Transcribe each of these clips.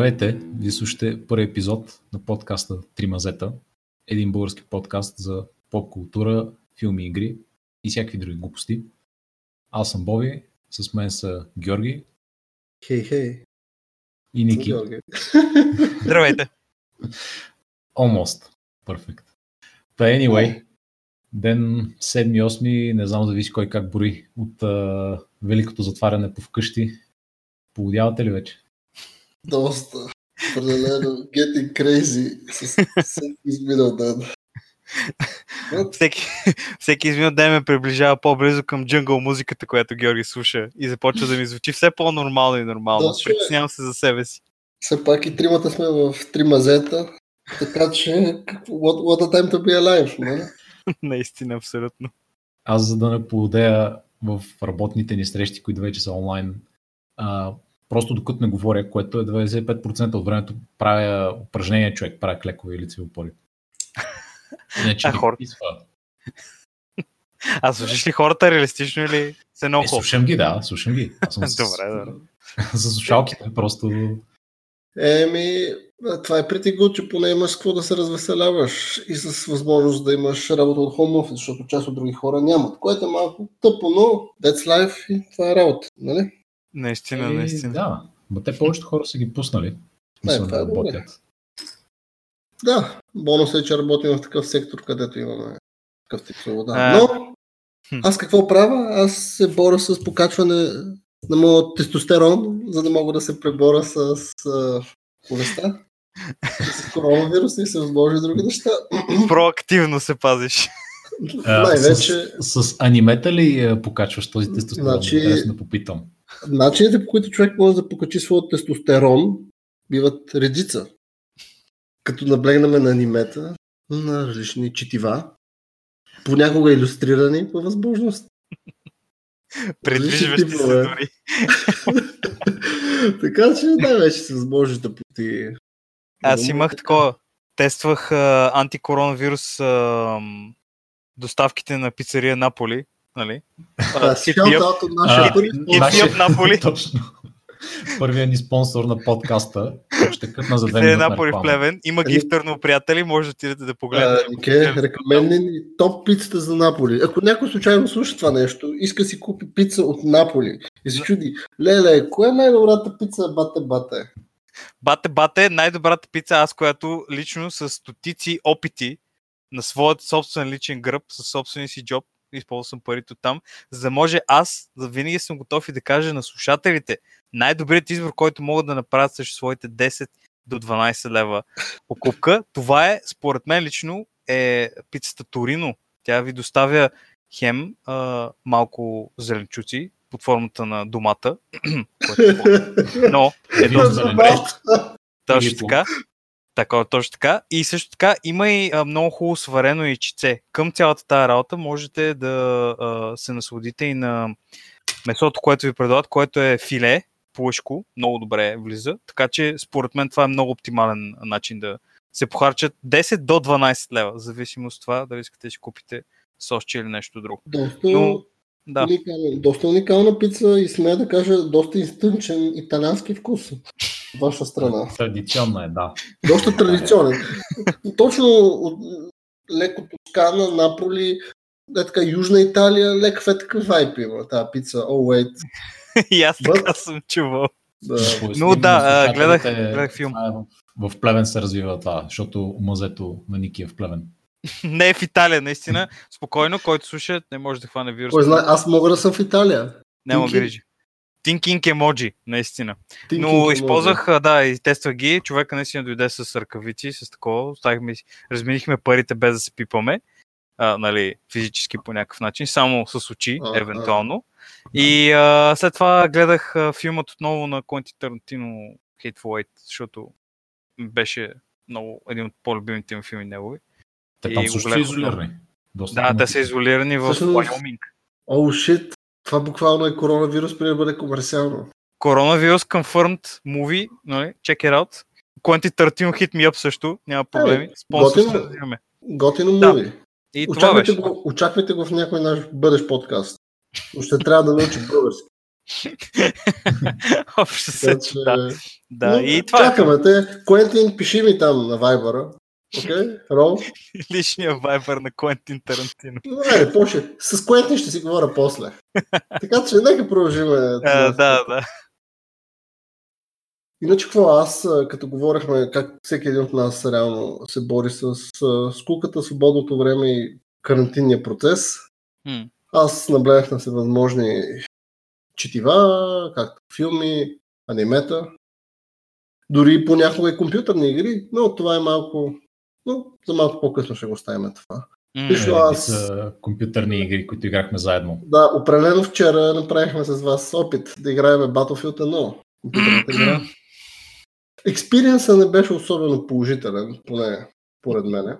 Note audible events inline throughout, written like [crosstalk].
Здравейте! Вие слушате първи епизод на подкаста Три мазета. Един български подкаст за поп-култура, филми, игри и всякакви други глупости. Аз съм Боби, с мен са Георги. Хей, хей. И Ники. Здравейте! [laughs] Almost. Perfect. Та anyway, ден 7-8, не знам зависи кой как бори от uh, великото затваряне по вкъщи. Поводявате ли вече? Доста. Определено. Getting crazy с всеки изминал ден. всеки, всеки изминал ден ме приближава по-близо към джунгъл музиката, която Георги слуша и започва да ми звучи все по-нормално и нормално. Да, Притеснявам се за себе си. Все пак и тримата сме в три мазета, така че what, what a time to be alive, не? [laughs] Наистина, абсолютно. Аз за да не поводея в работните ни срещи, които вече са онлайн, а, просто докато не говоря, което е 95% от времето правя упражнения човек, правя клекове или цивопори. [laughs] Иначе а, хор... А слушаш ли хората реалистично или се много е, Слушам ги, да, слушам ги. Аз съм [laughs] добре, добре. [laughs] За слушалките, просто... Еми, това е прети good, че поне имаш какво да се развеселяваш и с възможност да имаш работа от home office, защото част от други хора нямат, което е малко тъпо, но that's life и това е работа, нали? Наистина, и, наистина. Да, но те повечето хора са ги пуснали. Това да е работят. Да, бонус е, че работим в такъв сектор, където имаме такъв тип свобода. А... Но аз какво правя? Аз се боря с покачване на моят тестостерон, за да мога да се преборя с, болестта. С коронавирус и се възможни други неща. Проактивно се пазиш. [laughs] Най-вече... С, с анимета ли покачваш този тестостерон? Значи, да попитам. Начините, по които човек може да покачи своят тестостерон, биват редица. Като наблегнаме на анимета, на различни четива, понякога иллюстрирани по възможност. Предвижващи се дори. [laughs] така че най-вече се възможни да пути. Аз имах такова. Тествах а, антикоронавирус а, доставките на пицария Наполи. Нали? Шаут от нашия Наполи. [laughs] Точно. Първият ни спонсор на подкаста. Ще кътна за две минути. Наполи в Плевен. Има ги в Търно, приятели. Може да отидете да погледнете. Okay, рекоменден топ пицата за Наполи. Ако някой случайно слуша това нещо, иска си купи пица от Наполи и се чуди, леле, коя е най-добрата пица, бате, бате? Бате, бате, най-добрата пица, аз, която лично с стотици опити на своят собствен личен гръб, със собствения си джоб, използвал съм парите там, за да може аз да винаги съм готов и да кажа на слушателите, най-добрият избор, който могат да направят срещу своите 10 до 12 лева покупка, това е, според мен лично, е пицата Торино. Тя ви доставя хем а, малко зеленчуци под формата на домата, [clears throat] но е доста добре. Точно така. Така, точно така. И също така има и а, много хубаво сварено яйчице. Към цялата тази работа можете да а, се насладите и на месото, което ви предлагат, което е филе, плъшко, много добре влиза. Така че според мен това е много оптимален начин да се похарчат 10 до 12 лева, в зависимост от това дали искате да си купите сосче или нещо друго. Доста, Но, да. уникална, доста уникална пица и смея да кажа доста инстънчен италиански вкус ваша страна. Традиционна е, да. Доста традиционен. Точно от леко Тоскана, Наполи, е така, Южна Италия, лек е такъв вайп има тази пица. Oh, wait. [laughs] И аз така съм чувал. Да. Но да, а, гледах, гледах филм. В Плевен се развива това, защото мазето на Ники е в Плевен. [laughs] не е в Италия, наистина. Спокойно, който слуша, не може да хване вирус. Кой знае, аз мога да съм в Италия. Няма грижи. Thinking емоджи, наистина. Thinking Но emoji. използвах, да, и тествах ги. Човека наистина дойде с ръкавици, с такова. Оставихме, разменихме парите без да се пипаме. А, нали, физически по някакъв начин, само с очи, а, евентуално. А. И а, след това гледах а, филмът отново на Конти Тарантино Hateful Eight, защото беше много един от по-любимите ми филми негови. Те там също са изолирани. Доста да, те са изолирани в Wyoming. О, oh, шит. Това буквално е коронавирус, преди да бъде комерциално. Коронавирус confirmed movie, нали? Check it out. Quentin Tarantino hit me up също, няма проблеми. Е, Спонсор готино, готино муви. Да. И очаквайте, това беше. Го, очаквайте го в някой наш бъдещ подкаст. Но ще трябва да научи български. [laughs] Общо се, да. Да, Но, и това е Чакаме те. Куентин, пиши ми там на Вайбъра. Окей? Рол? [laughs] личния вайбър на Куентин Тарантино. Не, поче. С Куентин ще си говоря после. [laughs] Така че нека продължим. А, да, да. Иначе какво аз, като говорихме как всеки един от нас реално се бори с скуката, свободното време и карантинния процес, М. аз наблегнах на всевъзможни четива, както филми, анимета, дори понякога и компютърни игри, но това е малко... Но за малко по-късно ще го оставим това. М. Виж, Е, аз- са компютърни игри, които играхме заедно. Да, определено вчера направихме с вас опит да играем Battlefield 1. Компютърната игра. Експириенсът не беше особено положителен, поне поред мене.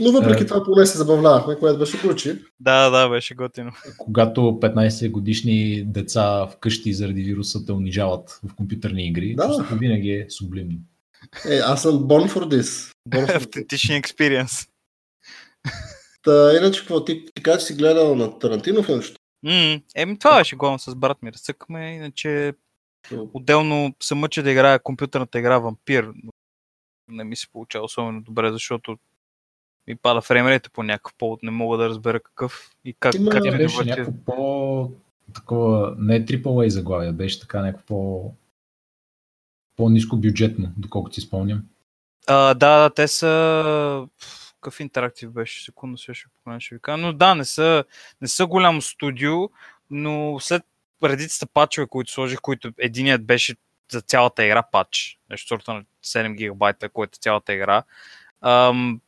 Но въпреки Е. това поне се забавлявахме, което беше ключи. Да, да, беше готино. Когато 15 годишни деца вкъщи заради вируса те унижават в компютърни игри, Да. винаги е сублимно. Е, аз съм born for this. Born for [laughs] this. Автентичен експириенс. Та, иначе, какво ти, ти кажа, че си гледал на Тарантино филмчето? М, Еми, това беше главно с брат ми. Разцъкаме, иначе отделно се мъча да играя компютърната игра Вампир. но Не ми се получава особено добре, защото ми пада фреймрейта по някакъв повод. Не мога да разбера какъв и как, Има- как беше върти. някакво по... Такова, не AAA заглавие, беше така някакво по... по-низко бюджетно, доколкото си спомням. А, да, да, те са... Какъв интерактив беше? Секунда, сега ще покажа, ще ви кажа. Но да, не са, не са голямо студио, но след редицата пачове, които сложих, които единият беше за цялата игра пач, нещо сорта на 7 гигабайта, което е цялата игра, ам,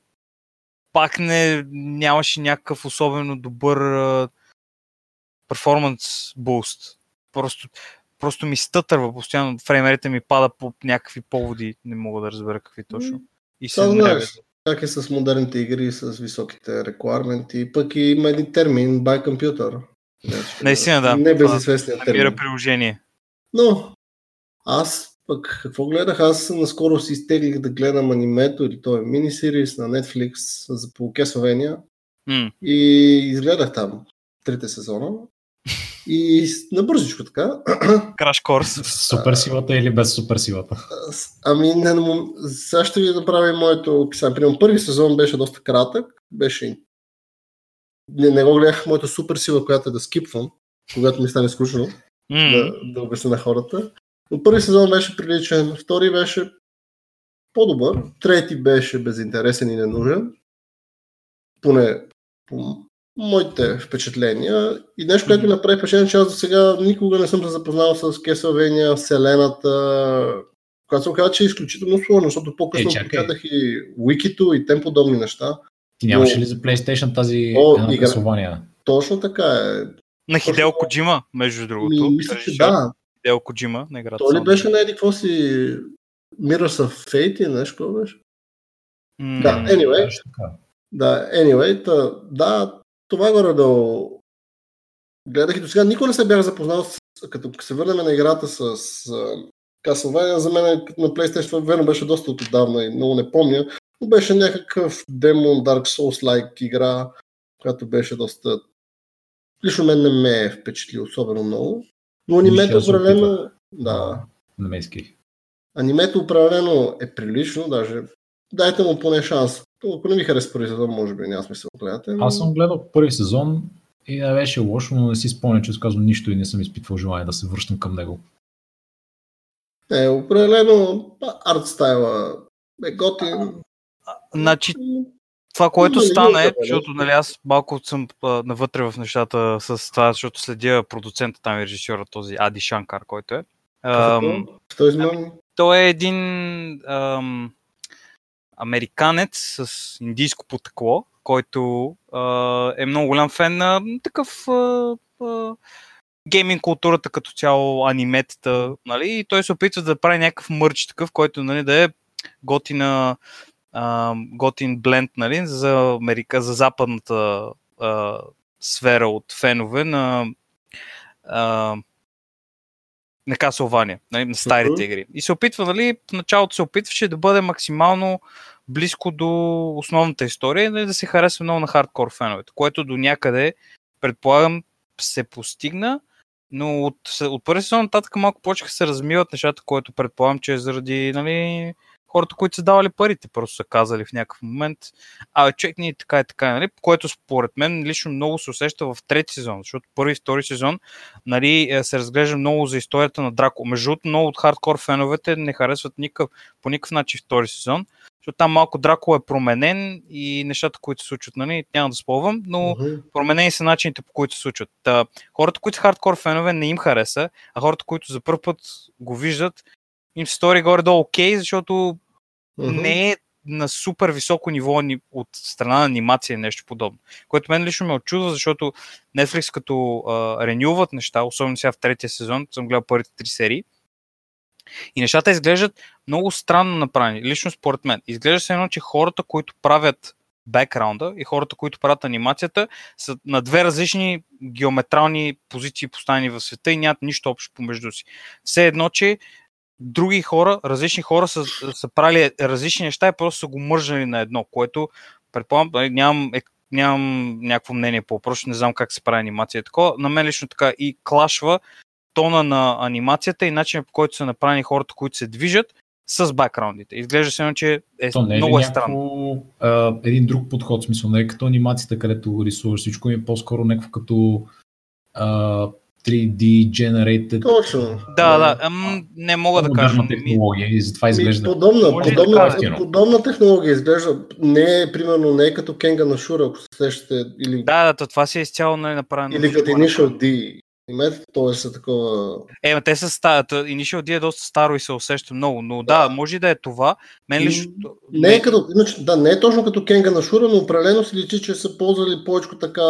пак не, нямаше някакъв особено добър перформанс буст. Просто, просто ми стътърва постоянно, фреймерите ми пада по някакви поводи, не мога да разбера какви точно. И се нервя. знаеш как е с модерните игри с високите рекварменти. Пък и има един термин by computer. Значи, Наистина, да. Небезизвестният Намира термин. приложение. Но аз пък какво гледах? Аз наскоро си изтеглих да гледам анимето или той е мини-сирис на Netflix за по Castlevania М, и изгледах там трите сезона. И набързичко така. [clears throat] Краш Корс. Супер силата или без супер силата? Ами, не, мом... сега ще ви направя моето описание. Примерно, първи сезон беше доста кратък, беше... Не, не го гледах моята супер сила, която е да скипвам, когато ми стане скучно, М, да, да обясня на хората. Но първи сезон беше приличен, втори беше по-добър, трети беше безинтересен и ненужен, поне по моите впечатления. И нещо, което ми направи впечатление, че аз до сега никога не съм се запознал с Castlevania, Вселената, която се оказа, че е изключително сложно, защото по-късно Е, прочетах и Wikito и тем подобни неща. Ти нямаше Но- ли за PlayStation тази О, една игра. Точно така е. На Хидео Коджима, между другото. Ми, мисля, че да. Хидео Коджима на играта. Той ли беше на еди какво си Mirrors of Fate или нещо беше? М, Да, anyway. Така. Да, anyway, та, да, това горе да гледах и до сега никога не се бях запознал с, като се върнем на играта с Castlevania, за мен на PlayStation верно беше доста отдавна и много не помня, но беше някакъв Demon Dark Souls-like игра, която беше доста... Лично мен не ме е впечатли особено много, но анимето определено... Да, Не ме. Анимето определено е прилично, даже дайте му поне шанс. Ако не ви хареса първи сезон, може би няма смисъл да гледате. но- Аз съм гледал първи сезон и не беше лошо, но не си спомням, че казвам нищо и не съм изпитвал желание да се връщам към него. Е, определено арт стайла е готин. Значи, това, което стана е, защото нали, аз малко съм а, навътре в нещата с това, защото следя продуцента там и режисьора, този Ади Шанкар, който е. Ам, този момент той е един ам, американец с индийско потекло, който а, е много голям фен на такъв а, а, гейминг културата като цяло, аниметата, нали? И той се опитва да прави някакъв мърч такъв, който нали, да е готина, а, готин бленд нали, за Америка, за западната а, сфера от фенове на а, на Castlevania, нали, на старите Мгм. игри. И се опитва, нали, в началото се опитваше да бъде максимално близко до основната история и нали, да се харесва много на хардкор феновете, което до някъде, предполагам, се постигна, Но от, от първи сезон нататък малко почнаха се размиват нещата, което предполагам, че е заради нали, хората, които са давали парите, просто са казали в някакъв момент, а човек ни е така и така, нали? което според мен лично много се усеща в трети сезон, защото първи и втори сезон нали, е, се разглежда много за историята на Драко. Между другото, много от хардкор феновете не харесват никакъв, по никакъв начин втори сезон, защото там малко Драко е променен и нещата, които се случват, нали, няма да спълвам, но uh-huh. променени са начините, по които се случват. Та, хората, които са хардкор фенове, не им хареса, а хората, които за първ път го виждат, им се стори горе-долу окей, okay, защото uh-huh. не е на супер високо ниво от страна на анимация или нещо подобно. Което мен лично ме очудва, защото Netflix като а, ренюват неща, особено сега в третия сезон, съм гледал първите три серии, и нещата изглеждат много странно направени, лично според мен. Изглежда се едно, че хората, които правят бекграунда и хората, които правят анимацията, са на две различни геометрални позиции поставени в света и нямат нищо общо помежду си. Все едно, че други хора, различни хора са, са правили различни неща и просто са го мържали на едно, което предполагам, нали, нямам, е, нямам някакво мнение по въпрос, не знам как се прави анимация такова. На мен лично така и клашва тона на анимацията и начинът по който са направени хората, които се движат с бакграундите. Изглежда се, че е То не е много е странно. А, един друг подход, смисъл, не е като анимацията, където рисуваш всичко, е по-скоро някакво като а, 3D generated. Точно. Да, да, ам, не мога да кажа. технология и затова изглежда. Подобна, подобна, да подобна технология изглежда. Не е, примерно, не е като Кенга на Шура, ако се сещате. Или... Да, да, това си е изцяло нали, направено. Или като Initial D. Т.е. са такова... Е, ма те са стари. Initial D е доста старо и се усеща много, но да, да може да е това. Мен лично... Не е като, иначе, да, не е точно като Кенга на Шура, но определено се личи, че са ползвали повече така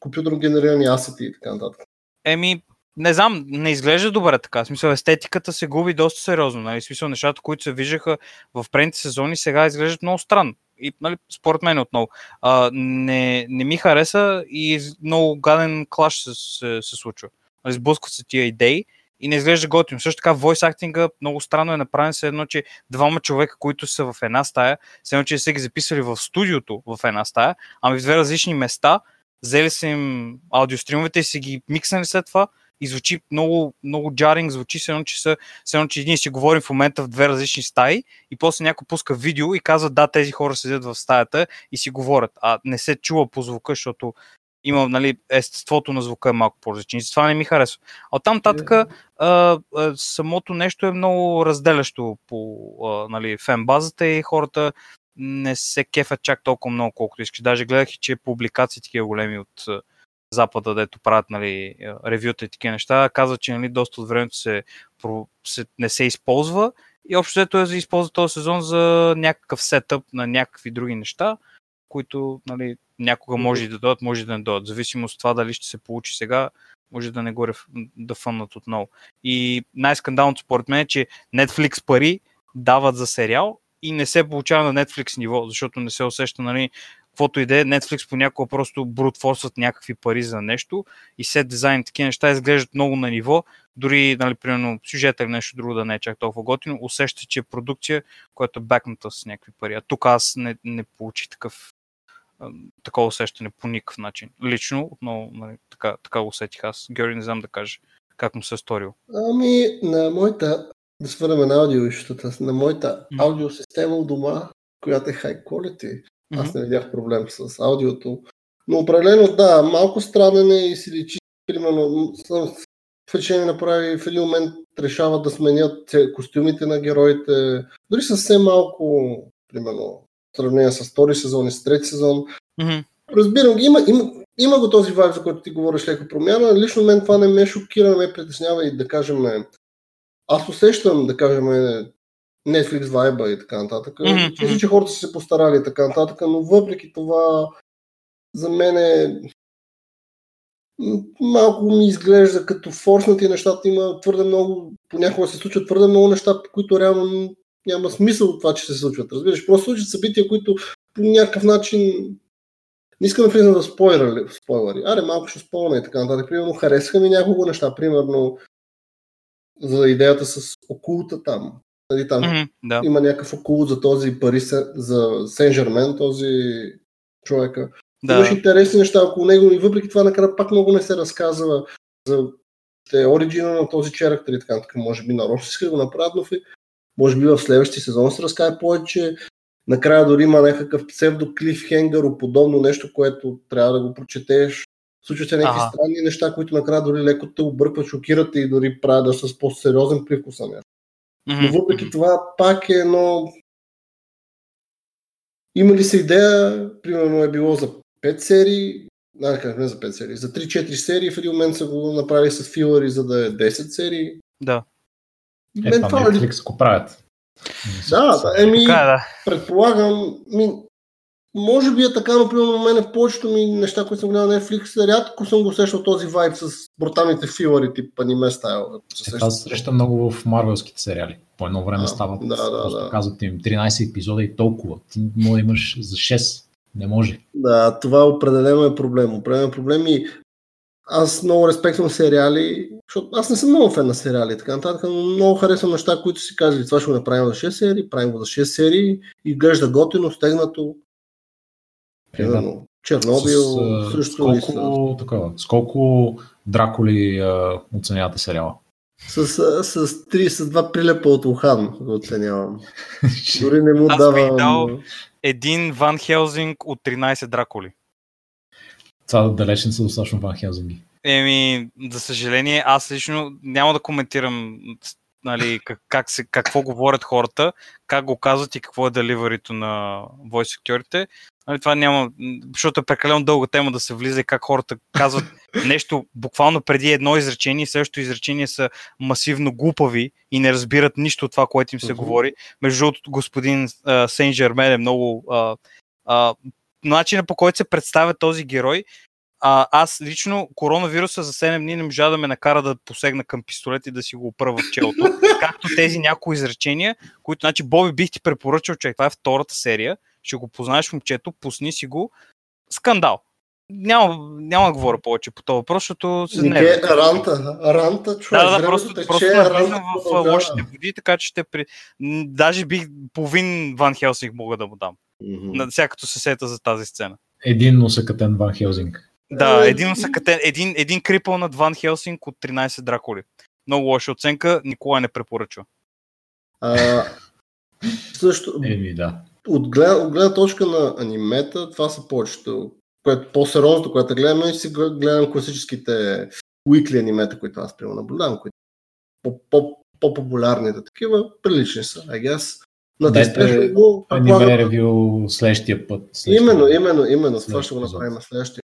компютърно генерирани асети и така нататък. Еми, не знам, не изглежда добре така. В смисъл, естетиката се губи доста сериозно. Нали? В смисъл, нещата, които се виждаха в предните сезони, сега изглеждат много странно. И, нали, според мен отново. А, не, не ми хареса и много гаден клаш се, се, се случва. Нали, сблъскват се тия идеи и не изглежда готино. Също така, voice актинга много странно е направен се едно, че двама човека, които са в една стая, се едно, че са ги записали в студиото в една стая, ами в две различни места, взели са им аудиостримовете и си ги микснали след това и звучи много, много джаринг, звучи се едно, че, са, се едно, че един си говорим в момента в две различни стаи и после някой пуска видео и казва да, тези хора седят в стаята и си говорят, а не се чува по звука, защото има, нали, естеството на звука е малко по-различно. Това не ми харесва. А там татък yeah. а, а, самото нещо е много разделящо по а, нали, фен базата и хората не се кефят чак толкова много, колкото искаш. Даже гледах и, че публикации такива големи от Запада, дето правят нали, ревюта и такива неща, казват, че нали, доста от времето се, се, не се използва и общо взето е за използва този сезон за някакъв сетъп на някакви други неща, които нали, някога може да дойдат, може да не дойдат. Зависимо от това дали ще се получи сега, може да не горе да фъннат отново. И най-скандалното според мен е, че Netflix пари дават за сериал и не се получава на Netflix ниво, защото не се усеща, нали, каквото и да е, Netflix понякога просто брутфорсват някакви пари за нещо и сет дизайн, такива неща изглеждат много на ниво, дори, нали, примерно, сюжета или нещо друго да не е чак толкова готино, усеща, че е продукция, която е бакната с някакви пари. А тук аз не, не получих такъв такова усещане по никакъв начин. Лично, отново, нали, така, така усетих аз. Георги, не знам да кажа как му се е сторил. Ами, на моята, да свърнем на аудио, защото на моята mm. аудиосистема у дома, която е high quality, аз не видях проблем с аудиото. Но определено да, малко странен е и си личи, примерно, в решение направи в един момент решават да сменят костюмите на героите. Дори съвсем малко, примерно, в сравнение с втори сезон и с трети сезон. Mm-hmm. Разбирам ги, има, има, има го този вайб, за който ти говориш леко промяна. Лично мен това не ме шокира, не ме притеснява и да кажем, аз усещам, да кажем, Netflix вайба и така нататък. Mm-hmm. Мисля, че хората са се постарали и така нататък, но въпреки това за мен е малко ми изглежда като форснати нещата. Има твърде много, понякога се случват твърде много неща, по които реално няма смисъл от това, че се случват. Разбираш, просто случват събития, които по някакъв начин не искам да влизам в спойлери, в спойлери. Аре, малко ще спомня и така нататък. Примерно, харесаха ми няколко неща. Примерно, за идеята с окулта там. Нали, там mm-hmm, да. има някакъв окулт за този Пари, за Сен Жермен, този човека. Да. Имаш интересни неща около него и въпреки това накрая пак много не се разказва за ще е оригина на този черактер и така, така може би нарочно иска да го направят, но в- може би в следващия сезон се разкаже повече. Накрая дори има някакъв псевдо клифхенгър, подобно нещо, което трябва да го прочетеш. Случват се някакви Ага. странни неща, които накрая дори леко те объркват, шокират и дори правят да са с по-сериозен привкус на нещо. Но въпреки това пак е едно... Има ли се идея, примерно е било за 5 серии, а, как не за 5 серии, за 3-4 серии в един момент са го направили с филъри, за да е 10 серии. Да. Е, Мен това това ли- Netflix го правят. Да, да, еми, Така е, да. предполагам, ми, може би е така, но примерно на мен в повечето ми неща, които съм гледал на Netflix, рядко съм го усещал този вайб с бруталните филъри, тип аниме стайл. Е, това се сещаш. среща много в марвелските сериали. По едно време А, стават, да, да, да. казват им 13 епизода и толкова. Ти може имаш за 6. Не може. Да, това определено е проблем. Определено е проблем и аз много респектвам сериали, защото аз не съм много фен на сериали и така нататък, но много харесвам неща, които си казали, това ще го направим за 6 серии, правим го за 6 серии, изглежда готино, стегнато. Е, да. Примерно, Чернобил С, също с и с, колко, такова, с колко драколи а, оценявате сериала? с, с, с, три, с два прилепа от Лухан го оценявам. [laughs] Дори не му Аз давам... дал- Един Ван Хелзинг от 13 драколи. Това далеч не са достатъчно Ван Хелзинги. Еми, за съжаление, аз лично няма да коментирам нали, как, как се, какво говорят хората, как го казват и какво е деливарито на voice актьорите. Нали, това няма, защото е прекалено дълга тема да се влиза и как хората казват [laughs] нещо буквално преди едно изречение и следващото изречение са масивно глупави и не разбират нищо от това, което им се Мгм. говори. Между другото, господин Сейн Жермен е много... А, а, начина по който се представя този герой а, аз лично коронавируса за 7 дни не можа да ме накара да посегна към пистолет и да си го опра в челото. [laughs] Както тези някои изречения, които, значи, Боби бих ти препоръчал, че това е втората серия, ще го познаеш момчето, пусни си го. Скандал. Няма, няма да говоря повече по този въпрос, защото се не ранта, ранта, човек. да, да, просто, тече, просто ранта в продължава. лошите води, така че ще при... Даже бих половин Ван Хелсинг мога да му дам. Мгм. На сега като се сета за тази сцена. Един усъкатен Ван Хелзинг. Да, Е, един, усъкътен, един, един крипъл над Ван Хелсинг от 13 драколи. Много лоша оценка, Николай не препоръчва. А, също, Еми да. от гледна, от гледна точка на анимета, това са повечето, което по-сериозното, което гледаме, си глед- гледам класическите weekly анимета, които аз приема наблюдавам, които по- по- по-популярните такива, прилични са, I guess. Натестеш Дайте Аниме ревю следващия път. Следващия Именно, път. именно, именно, това ще го направим на следващия.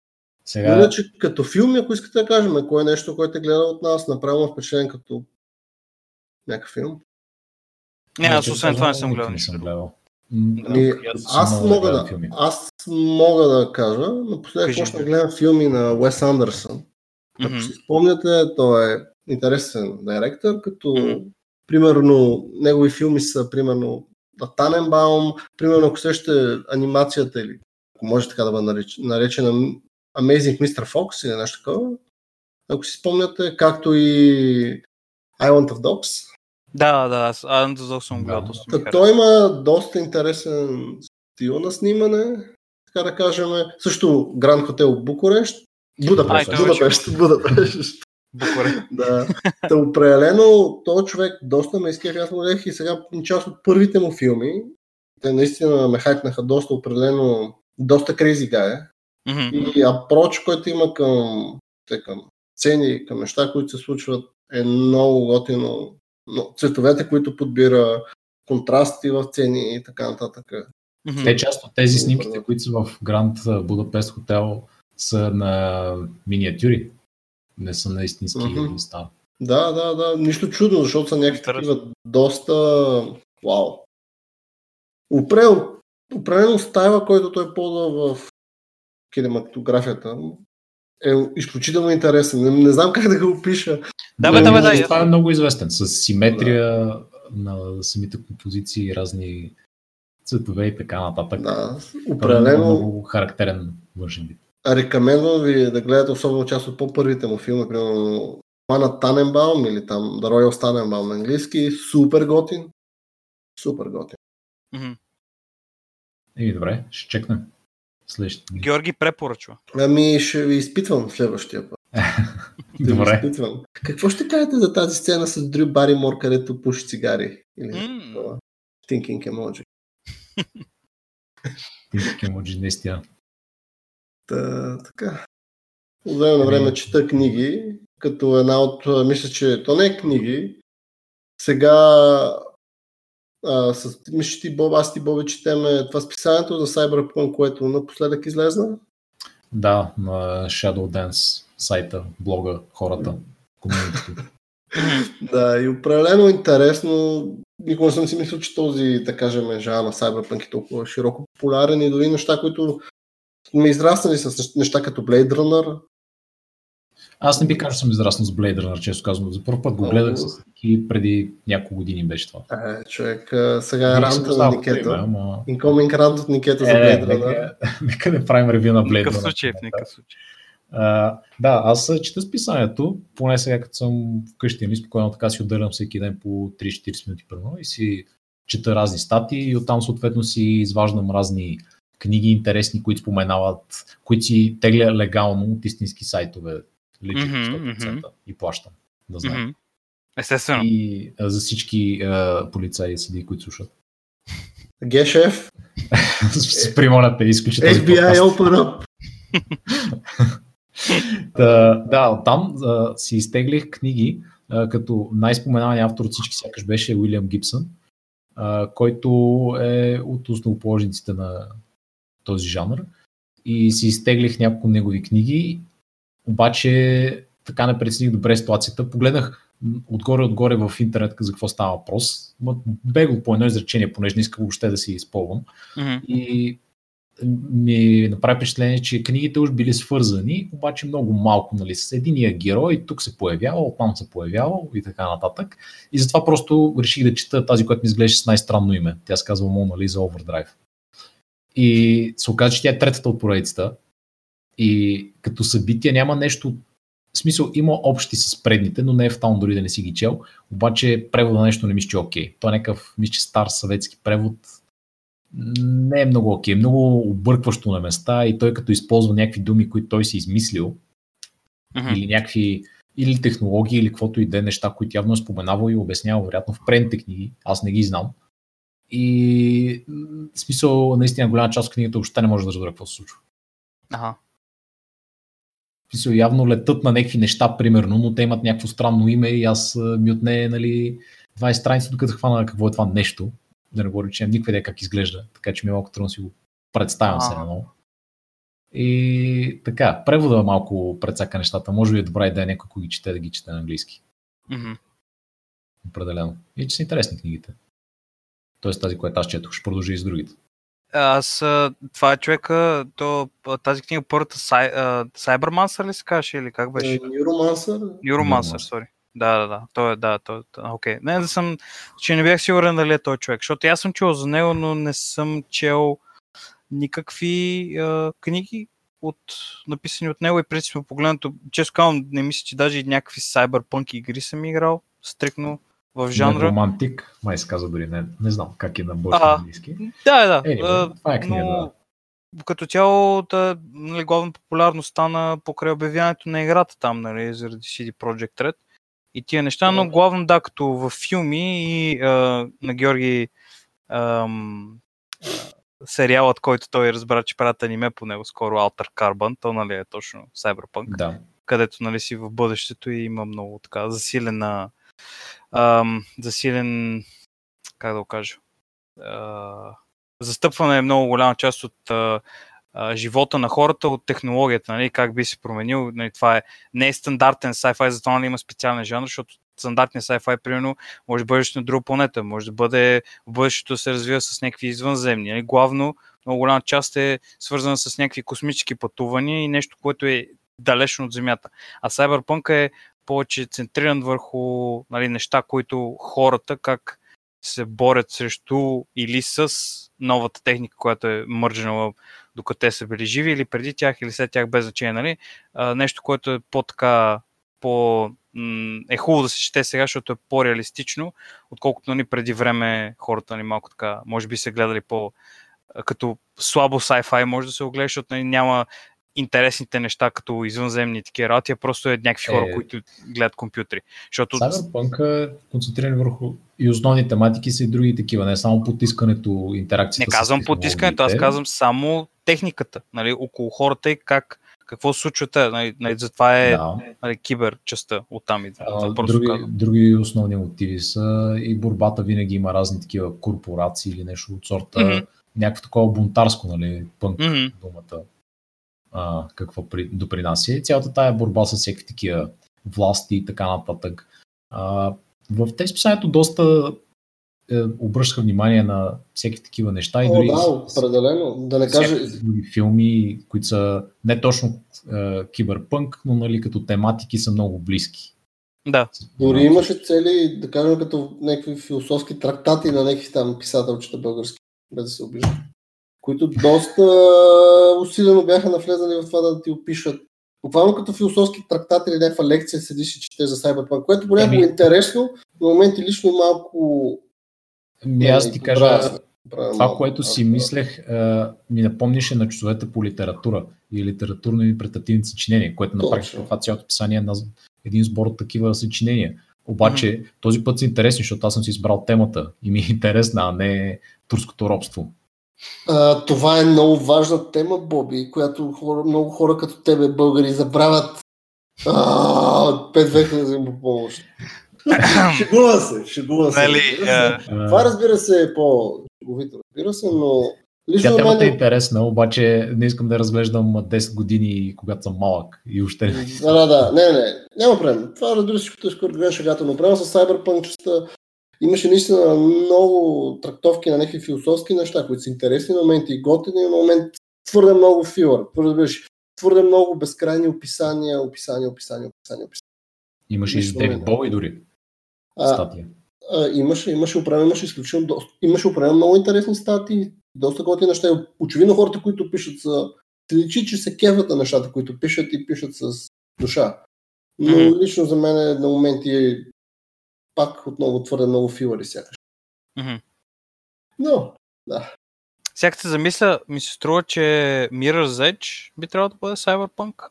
Сега, Иначе като филми, ако искате да кажем, кое е нещо, което е гледал от нас, направо впечатлен като някакъв филм. Не, аз че освен това не съм гледал Не нищо. съм гледал. М, Ами, аз мога да, филми. аз мога да кажа, напоследък почнах да гледам филми на Уес Андерсън. Ако Мгм. си спомняте, той е интересен директор, като Мгм. примерно негови филми са примерно на Таненбаум, примерно ако сещате анимацията или ако може така да бъде нареч, наречена Amazing Mr. Fox или нещо такова, ако си спомняте, както и Island of Dogs. Да, да, аз Андозок съм Да. гледал. доста ми Та, хареса. той има доста интересен стил на снимане, така да кажем. Също Гранд Хотел Букурещ. Будапешт, Будапешт, Будапешт. [laughs] Да. Та определено, този човек доста ме изкефи. Аз му гледах и сега част от първите му филми. Те наистина ме хайпнаха доста определено, доста крейзи гая. Мгм. И апроч, който има към, те, към цени, към неща, които се случват, е много готино. Но цветовете, които подбира, контрасти в цени и така нататък. Мгм. Те част от тези снимките, които са в Гранд Будапест хотел, са на миниатюри. Не са на истински Мгм. места. Да, да, да. Нищо чудно, защото са някакви такива доста... Вау. Определено, определено стайла, който той ползва в кинематографията, е изключително интересен. Не, не знам как да го опиша. Да, бе, да, бе, да. Е, Това е много известен. С симетрия на самите композиции, разни цветове и така нататък. Да, е определено много, много характерен външен вид. рекомендвам ви да гледате особено част от по-първите му филми, примерно Мана Таненбаум или там The Royal Таненбаум на английски. Супер готин. Супер готин. Мгм. И добре, ще чекнем. Следващия. Георги препоръчва. Ами ще ви изпитвам следващия път. Да го Добре. изпитвам. Какво ще кажете за тази сцена с Дрю Баримор, където пуши цигари? Или такова? Thinking emoji. Тински емоджи, наистина. Та, така. От време на време чета книги, като една от, мисля, че то не е книги. Сега а, с, мисля, ти Боб, аз ти Боби четеме това списанието за Cyberpunk, което напоследък излезна. Да, на Shadow Dance сайта, блога, хората, комьюнитито. [laughs] Да, и определено интересно. Никога не съм си мислил, че този, да кажем, жанр на Cyberpunk е толкова широко популярен и дори неща, които сме израснали с неща като Blade Runner. Аз не би казал, че съм израснал с Blade Runner, често казвам. За първ път го гледах с и преди няколко години беше това. Е, човек, сега е ранта на Никета. ама... Incoming рант от Никета за Е, Blade Runner. нека, [laughs] нека не правим ревю на В Blade никакъв Runner. случай, в никакъв случай. А, да, аз чета списанието, поне сега като съм вкъщи, нали, спокойно така си отделям всеки ден по 3-40 минути примерно и си чета разни статии и оттам съответно си изваждам разни книги интересни, които споменават, които си тегля легално от истински сайтове, личи Мгм, 100% и плащам, да знам. Мгм. Естествено. И а, за всички а, полицаи и съдии, които слушат. Гешеф, [laughs] Се примоляте, изключи този FBI. Open Up. [laughs] Да, да, там а, си изтеглих книги, а, като най-споменавания автор от всички сякаш беше Уилям Гибсън, а, който е от основоположниците на този жанр. И си изтеглих няколко негови книги, обаче така не прецених добре ситуацията. Погледнах отгоре-отгоре в интернет за какво става въпрос. Бегло по едно изречение, понеже не искам въобще да си използвам. Мгм. И ми направи впечатление, че книгите уж били свързани, обаче много малко, нали, с единия герой, тук се появява, оттам се появявал и така нататък. И затова просто реших да чета тази, която ми изглежда с най-странно име. Тя се казва Мона Лиза Overdrive. И се оказа, че тя е третата от поредицата. И като събитие няма нещо, в смисъл има общи с предните, но не е в таун дори да не си ги чел. Обаче превода на нещо не мисля, че е окей. Той е някакъв, мисля, че стар съветски превод, не е много окей, много объркващо на места и той като използва някакви думи, които той си измислил, Мгм. или някакви или технологии, или каквото и да е неща, които явно е споменавал и обяснявал, вероятно в предните книги, аз не ги знам. И в смисъл, наистина голяма част от книгата въобще не може да разбере какво се случва. Аха. Смисъл, явно летат на някакви неща, примерно, но те имат някакво странно име и аз ми отне, нали, 20 страници, докато хвана какво е това нещо. Да не че нямам никаква идея как изглежда, така че ми е малко трудно си го представям се едно. И така, превода малко прецака нещата. Може би е добра идея някой, ако ги чете, да ги чете на английски. Определено. И че са интересни книгите. Тоест тази, която аз четох, ще продължи и с другите. Аз, а, това е човека, то, тази книга първата, Сай, ли се казваше или как беше? Neuromancer. Neuromancer, Neuromancer. сори. Да, да, да. Той е, да, той, а, окей. Не, да съм, че не бях сигурен дали е той човек, защото аз съм чул за него, но не съм чел никакви а, книги от, написани от него и принципно погледнато, често казвам, не мисля, че даже и някакви cyberpunk игри съм играл, стрикно в жанра. Романтик, май се казва дори, не, не знам как е на български А, английски. Да, да. Anyway, а, това е книга, но да. като цяло, да, нали, главна популярност стана покрай обявяването на играта там, нали, заради CD Projekt Red и тия неща, но главно да, като в филми и а, на Георги ам, а, сериалът, който той разбра, че правят аниме по него скоро, Alter Carbon, то нали е точно Cyberpunk, Да. където нали си в бъдещето и има много така засилена ам, засилен как да го кажа застъпване е много голяма част от живота на хората от технологията, нали, как би се променил. Нали, това е, не е стандартен sci-fi, затова нали, има специален жанр, защото стандартният sci-fi, примерно, може да бъде на друга планета, може да бъде в бъдещето да се развива с някакви извънземни. Нали. Главно, много голяма част е свързана с някакви космически пътувания и нещо, което е далечно от Земята. А Cyberpunk е повече центриран върху нали, неща, които хората как се борят срещу или с новата техника, която е мържнала докато те са били живи или преди тях или след тях без значение, нали? А, нещо, което е по-така по, е хубаво да се чете сега, защото е по-реалистично, отколкото нали, преди време хората нали, малко така, може би се гледали по като слабо sci-fi може да се огледа, защото нали, няма интересните неща, като извънземни такива работи, а просто е някакви хора, Е. които гледат компютри. Защото Cyberpunk е концентриран върху и основни тематики са и други такива, не само потискането, интеракцията. не казвам потискането, аз казвам само техниката, нали, около хората и как, какво се случва те. Нали, нали, затова е Да. нали, кибер частта оттам. А, Това просто други, казвам. други основни мотиви са и борбата винаги има разни такива корпорации или нещо от сорта, Мгм. някакво такова бунтарско, нали, пънк Мгм. думата, а, какво при, допринася. И цялата тая борба с всякакви такива власти и така нататък. А, в тези списанието доста е, обръщаха внимание на всеки такива неща и О, дори да, определено. Да не кажа, други филми, които са не точно е, киберпънк, но нали, като тематики са много близки. Да. Дори имаше цели, да кажем, като някакви философски трактати на някакви там писателчета български, без да се обиждат, които доста усилено бяха навлезали в това да ти опишат. Буквално като философски трактат или някаква лекция седиш и чете за Cyberpunk, което понякога е Еми- интересно, но в моменти лично малко... Ми, аз ти кажа, Правя- правя това, малко. което си мислех, е, ми напомняше на часовете по литература и литературно и интерпретативни съчинения, което на практика това цялото писание е на един сбор от такива съчинения. Обаче този път са интересни, защото аз съм си избрал темата и ми е интересна, а не турското робство. А, това е много важна тема, Боби, която хора, много хора като тебе, българи, забравят а, пет века да помощ. [coughs] шегува се, шегува се. Нали, разбира се. а, Това разбира се е по-шеговито, разбира се, но лично Тя темата е интересна, обаче не искам да разглеждам 10 години, когато съм малък и още не. Да, да, да, не, не, няма проблем. Това разбира се, всичкото е скоро шегата, но проблема с Cyberpunk частта имаше наистина много трактовки на някакви философски неща, които са интересни моменти и готини, на момент твърде много филър. Разбираш, твърде много безкрайни описания, описания, описания, описания, описания. Имаше и с не. Боуи дори А, статия. а, имаше, имаше определено, имаше изключително доста, имаше определено много интересни статии, доста готини неща. Очевидно хората, които пишат са, личи, че се кеват на нещата, които пишат и пишат с душа. Но лично за мен е на моменти е пак отново твърде много филари сякаш. мгм. Но, Сега като се замисля, ми се струва, че Mirror's Edge би трябвало да бъде Cyberpunk.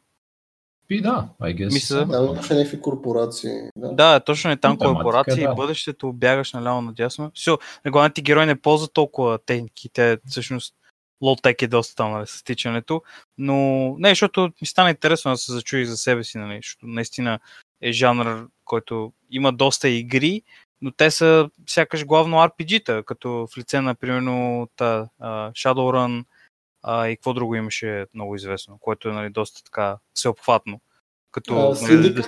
И да, I guess. Мисля, там имаше някакви корпорации. Да. Да, точно е там тематика, корпорации, да. бъдещето, бягаш наляво надясно. Все, главните герои не ползват толкова техники, те всъщност лоу-тек е доста там нали, с тичането, но не, защото ми стана интересно да се зачуи за себе си, нали, защото наистина е жанр, който има доста игри, но те са сякаш главно RPG-та, като в лице на, примерно, та, Shadowrun а, и какво друго имаше много известно, което е нали, доста така всеобхватно. Като, А, нали,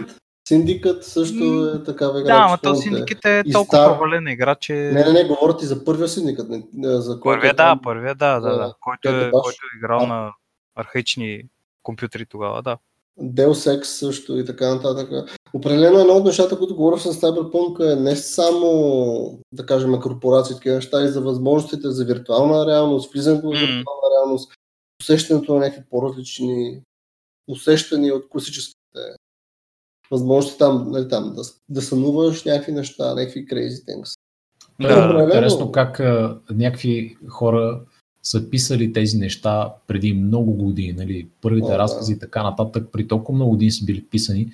синдикът, също е такава игра. да, ама този помните. синдикът е И толкова стар- провалена игра, че... Не, не, не, говоря ти за първия синдикът. Не, за който Първия, е да, първия, да, да, Да, да. Който, е, баш. който е играл А. на архаични компютри тогава, да. Deus Ex също и така нататък. Определено едно от нещата, които говоря с Cyberpunk е не само, да кажем, корпорации, такива неща, и за възможностите за виртуална реалност, влизането в виртуална реалност, усещането на някакви по-различни усещания от класическите възможности там, нали, там да, да сънуваш някакви неща, някакви crazy things. Да, определено. интересно как а, някакви хора са писали тези неща преди много години, нали, първите О, да. разкази и така нататък, при толкова много години са били писани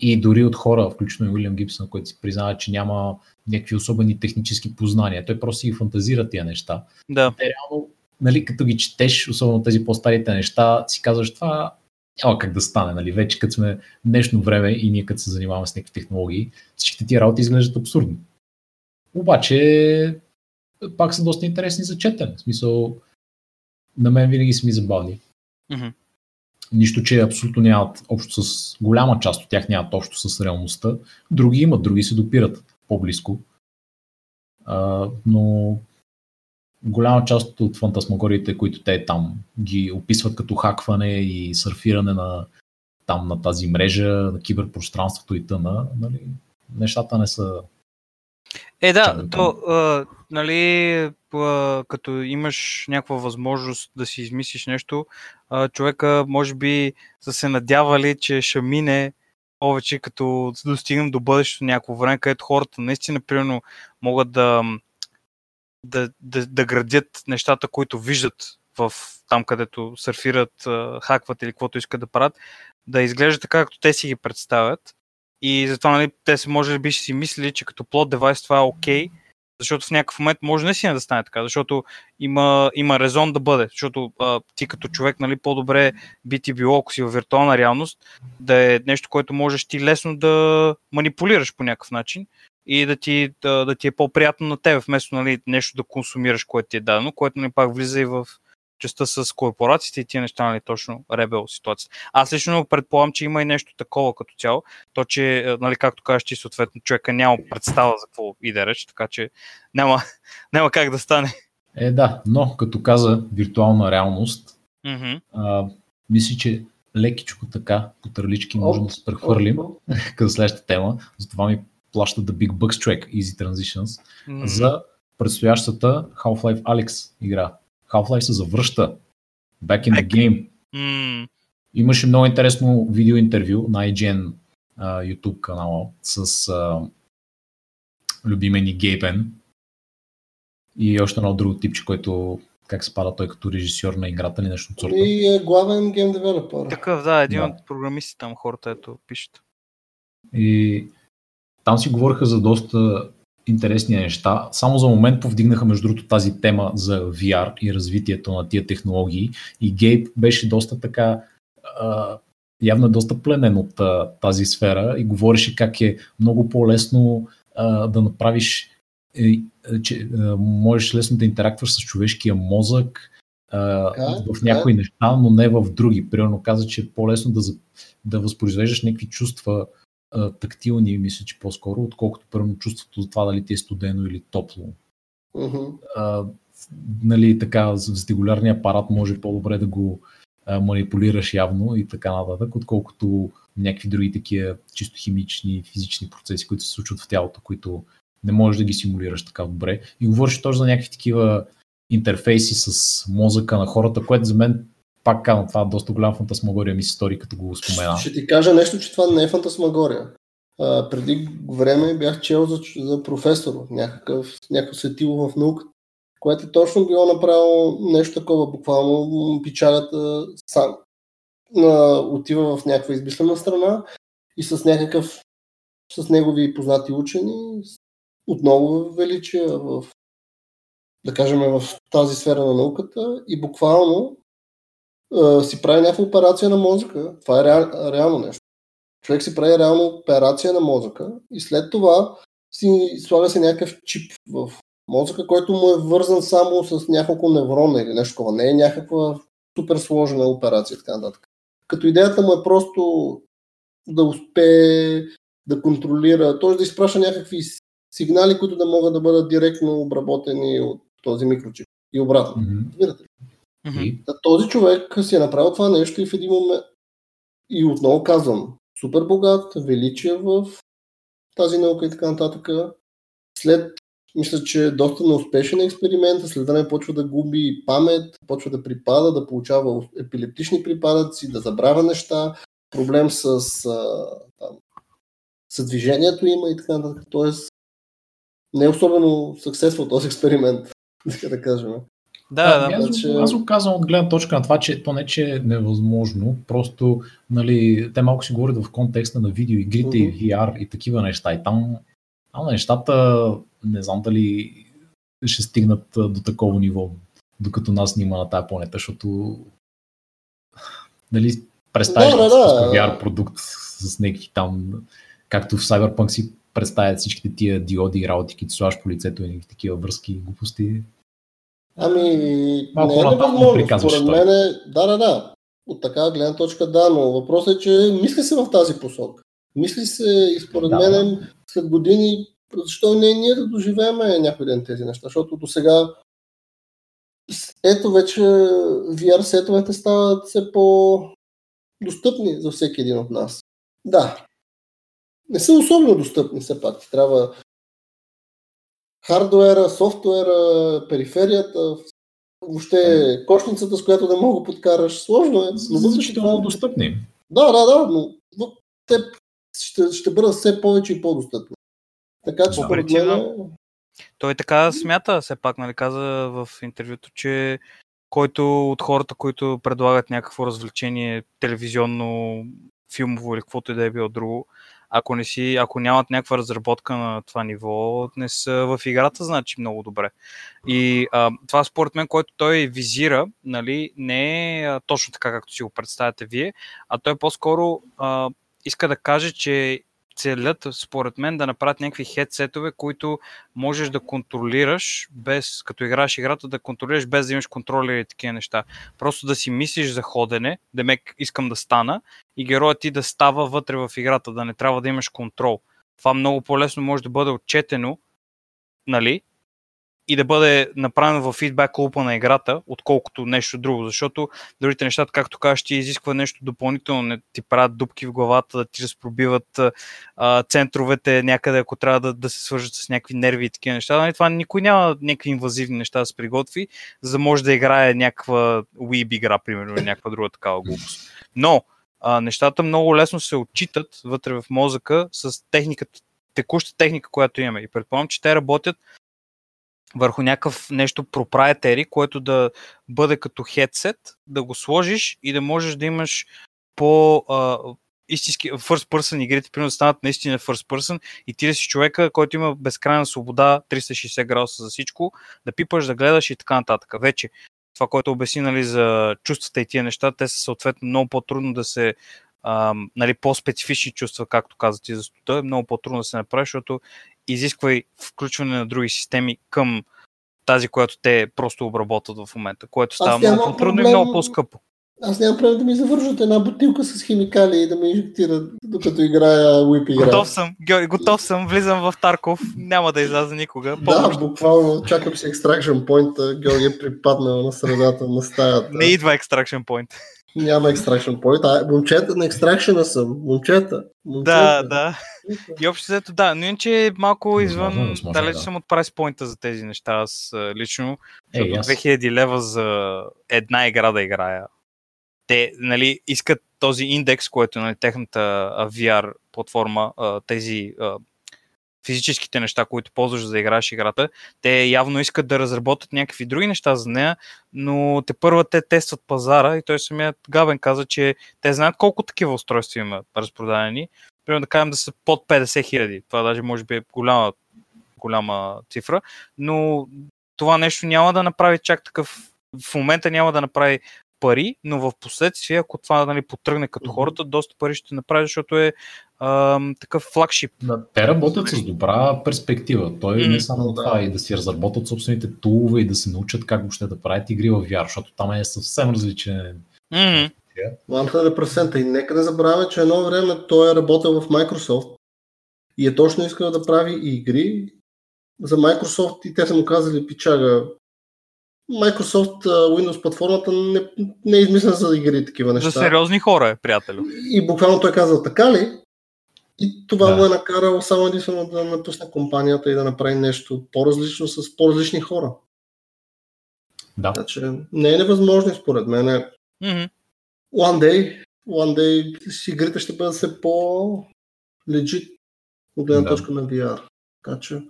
и дори от хора, включително и Уилям Гибсън, който си признава, че няма някакви особени технически познания. Той просто си фантазира тия неща. Да, Те реално, нали, като ги четеш, особено тези по-старите неща, си казваш това няма как да стане, нали, вече като сме в днешно време и ние като се занимаваме с някакви технологии, всичките тия работи изглеждат абсурдни. Обаче, пак са доста интересни за четене. В смисъл, на мен винаги са ми забавни. Мгм. Нищо, че абсолютно нямат общо с голяма част от тях нямат общо с реалността. Други имат, други се допират по-близко. А, но голяма част от фантасмагориите, които те там ги описват като хакване и сърфиране на, там, на тази мрежа, на киберпространството и тъна, нали, нещата не са Е, да, то, а, нали, а, като имаш някаква възможност да си измислиш нещо, а, човека може би са се надявали, че ще мине повече, като достигнем до бъдещето някакво време, където хората наистина, примерно, могат да, да, да, да градят нещата, които виждат в там, където сърфират, хакват или каквото искат да правят, да изглежда така, както те си ги представят. И затова нали, те се може би си мислили, че като плод девайс това е окей, okay, защото в някакъв момент може наистина да стане така, защото има, има резон да бъде, защото а, ти като човек нали, по-добре би ти било, ако си в виртуална реалност, да е нещо, което можеш ти лесно да манипулираш по някакъв начин и да ти, да, да ти е по-приятно на тебе, вместо нали, нещо да консумираш, което ти е дадено, което нали, пак влиза и в частта с корпорациите и тия неща, нали, точно ребел ситуация. Аз лично предполагам, че има и нещо такова като цяло, то че, е, нали, както кажеш, че съответно човека няма представа за какво иде реч, така че няма, [laughs] няма как да стане. Е, да, но като каза виртуална реалност, mm-hmm. а, мисля, че лекичко така, по търлички, можем да се прехвърлим [laughs] към следващата тема. Затова ми плаща The Big Bucks Track Easy Transitions mm-hmm. за предстоящата Half-Life Alyx игра. Half-Life се завръща. Back in the game. Mm. Имаше много интересно видео интервю на IGN uh, YouTube канала с uh, любимен ни Гейпен и още едно друго типче, който как се пада той като режисьор на играта или нещо от сорта. И е главен гейм девелопер. Такъв, да, един да. от програмистите там хората, ето пишат. И там си говориха за доста интересни неща. Само за момент повдигнаха между другото тази тема за VR и развитието на тия технологии и Гейб беше доста така а, явно е доста пленен от а, тази сфера и говореше как е много по-лесно а, да направиш е, че а, можеш лесно да интерактваш с човешкия мозък а, okay, в някои okay. неща, но не в други. Примерно каза, че е по-лесно да, да възпроизвеждаш някакви чувства а, тактилни, мисля, че по-скоро, отколкото първо чувството за това дали ти е студено или топло. Uh-huh. А, нали, така, вестибулярния апарат може по-добре да го а, манипулираш явно и така нататък, отколкото някакви други такива чисто химични, физични процеси, които се случват в тялото, които не можеш да ги симулираш така добре. И говориш точно за някакви такива интерфейси с мозъка на хората, което за мен пак казвам, това е доста голям фантасмагория ми се стори, като го спомена. Ще ти кажа нещо, че това не е фантасмагория. А, преди време бях чел за, за професор, някакъв, някакъв светило в науката, което точно било направило нещо такова, буквално печалята сам. А, отива в някаква измислена страна и с някакъв с негови познати учени отново величие в да кажем в тази сфера на науката и буквално си прави някаква операция на мозъка. Това е реал, реално нещо. Човек си прави реално операция на мозъка и след това си слага се някакъв чип в мозъка, който му е вързан само с няколко неврона или нещо такова. Не е някаква супер сложена операция така нататък. Като идеята му е просто да успее да контролира, т.е. да изпраща някакви сигнали, които да могат да бъдат директно обработени от този микрочип и обратно. Mm-hmm. Mm-hmm. Този човек си е направил това нещо и в един момент и отново казвам, супер богат, величие в тази наука и така нататък. След, мисля, че е доста неуспешен експеримент, след време почва да губи памет, почва да припада, да получава епилептични припадъци, да забравя неща, проблем с, а, там, с движението има и така нататък. Тоест, не е особено съксесвал този експеримент, [laughs] да кажем. Да, да, да. Аз, че... аз го казвам от гледна точка на това, че то не че е невъзможно, просто нали, те малко си говорят в контекста на видеоигрите uh-huh. и VR и такива неща. И там, там нещата не знам дали ще стигнат до такова ниво, докато нас снима на тази планета, защото нали, представяш да, да, да. VR продукт с някакви там, както в Cyberpunk си представят всичките тия диоди и работи, които слагаш по лицето и такива връзки и глупости. Ами, Малко не е невъзможно. Според мен е, да, да, да. От така гледна точка, да, но въпросът е, че мисли се в тази посока. Мисли се и според да, мен след години, защо не ние да доживеем някой ден тези неща, защото до сега ето вече VR сетовете стават все по-достъпни за всеки един от нас. Да. Не са особено достъпни все пак. Ти трябва хардуера, софтуера, периферията, въобще кошницата, с която да мога подкараш. Сложно е. Но Значително достъпни. Да, да, да, но, но те ще, ще бъдат все повече и по-достъпни. Така че според мен... Той така смята, все пак, нали, каза в интервюто, че който от хората, които предлагат някакво развлечение, телевизионно, филмово или каквото и да е било друго, ако, не си, ако нямат някаква разработка на това ниво, не са в играта, значи много добре. И а, това според мен, което той визира, нали, не е а, точно така, както си го представяте вие, а той по-скоро а, иска да каже, че целят, според мен, да направят някакви хедсетове, които можеш да контролираш без, като играеш играта, да контролираш без да имаш контролери и такива неща. Просто да си мислиш за ходене, да ме искам да стана и героят ти да става вътре в играта, да не трябва да имаш контрол. Това много по-лесно може да бъде отчетено, нали, и да бъде направено в фидбак лупа на играта, отколкото нещо друго, защото другите неща, както кажеш, ти изисква нещо допълнително, не ти правят дупки в главата, да ти разпробиват а, центровете някъде, ако трябва да, да се свържат с някакви нерви и такива неща. Нали, това никой няма някакви инвазивни неща да се приготви, за да може да играе някаква Weeb игра, примерно, или някаква друга такава глупост. Но а, нещата много лесно се отчитат вътре в мозъка с техниката, текуща техника, която имаме. И предполагам, че те работят върху някакъв нещо проприетери, което да бъде като хедсет, да го сложиш и да можеш да имаш по а, истински first person игрите, примерно да станат наистина first person и ти да си човека, който има безкрайна свобода, 360 градуса за всичко, да пипаш, да гледаш и така нататък. Вече това, което обясни нали, за чувствата и тия неща, те са съответно много по-трудно да се а, нали, по-специфични чувства, както каза ти за студа, е много по-трудно да се направи, защото изисква и включване на други системи към тази, която те просто обработват в момента, което става много по-трудно проблем... и много по-скъпо. Аз нямам право да ми завържат една бутилка с химикали и да ме инжектират, докато играя Whip игра. Готов съм, Георги, готов съм, влизам в Тарков, няма да изляза никога. Помощ. Да, буквално чакам си Extraction Point, Георги е припаднал на средата на стаята. Не идва Extraction Point. Няма Extraction Point, а момчета на Extraction съм, момчета. момчета. Да, да. И общо взето, да, но иначе малко извън, далеч да. съм от прайс поинта за тези неща, аз лично, е, 2000 лева за една игра да играя. Те, нали, искат този индекс, който е нали, техната VR платформа, тези физическите неща, които ползваш за да играеш играта. Те явно искат да разработят някакви други неща за нея, но те първа те тестват пазара и той самият Габен каза, че те знаят колко такива устройства има разпродадени. Примерно да кажем да са под 50 хиляди. Това даже може би е голяма, голяма цифра, но това нещо няма да направи чак такъв в момента няма да направи пари, но в последствие, ако това нали, потръгне като хората, доста пари ще направи, защото е а, такъв флагшип. Да, те работят с добра перспектива. Той mm-hmm. не само да. това, и да си разработят собствените тулове и да се научат как въобще да правят игри в VR, защото там е съвсем различен. Mm-hmm. 100% и нека не забравяме, че едно време той е работил в Microsoft и е точно искал да прави игри за Microsoft и те са му казали, пичага, Microsoft Windows платформата не, не е измислена за игри такива неща. За сериозни хора е, приятелю. И буквално той казал, така ли? И това да. му е накарало само единствено да напусне компанията и да направи нещо по-различно с по-различни хора. Да. Значи, не е невъзможно според мен. Mm-hmm. One day, one day игрите ще бъдат все по-легит от гледна да. точка на VR. Така че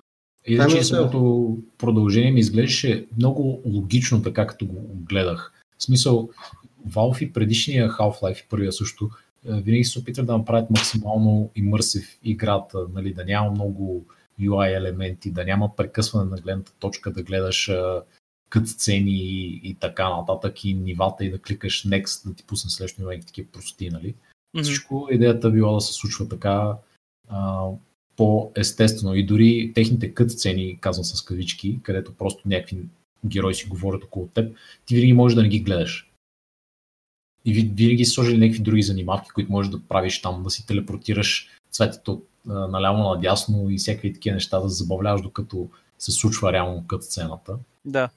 Иначе самото продължение ми изглеждаше много логично така, като го гледах. В смисъл, Valve и предишния Half-Life и първия също е, винаги се опитват да направят максимално имърсив играта, нали, да няма много UI елементи, да няма прекъсване на гледната точка, да гледаш кът сцени и, и така нататък и нивата и да кликаш next, да ти пусне следващото ниво и такива прости, нали? Mm-hmm. Всичко идеята била да се случва така а, по-естествено и дори техните кът сцени, казвам с кавички, където просто някакви герои си говорят около теб, ти винаги можеш да не ги гледаш. И винаги си сложили някакви други занимавки, които можеш да правиш там, да си телепортираш цветето наляво надясно и всякакви такива неща да забавляваш, докато се случва реално кът сцената. Да.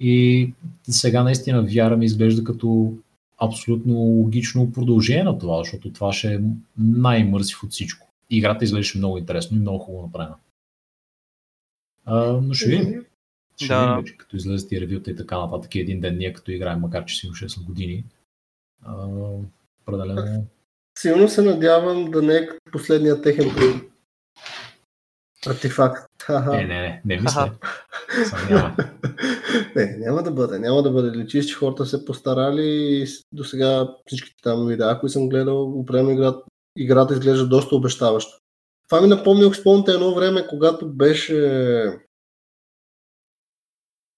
И сега наистина VR ми изглежда като абсолютно логично продължение на това, защото това ще е най-мързив от всичко. И играта изглеждаше много интересно и много хубаво направена. А, но ще видим. Ще да. видим вече, като излезат и ревюта и така нататък. един ден ние като играем, макар че си 6 години. определено. Силно се надявам да не е последният техен артефакт. Не, не, не, не мисля. няма. [laughs] Не, няма да бъде. Няма да бъде. Личиш, че хората се постарали и до сега всичките там видеа, които съм гледал, определено играта, играта изглежда доста обещаващо. Това ми напомня, спомняте едно време, когато беше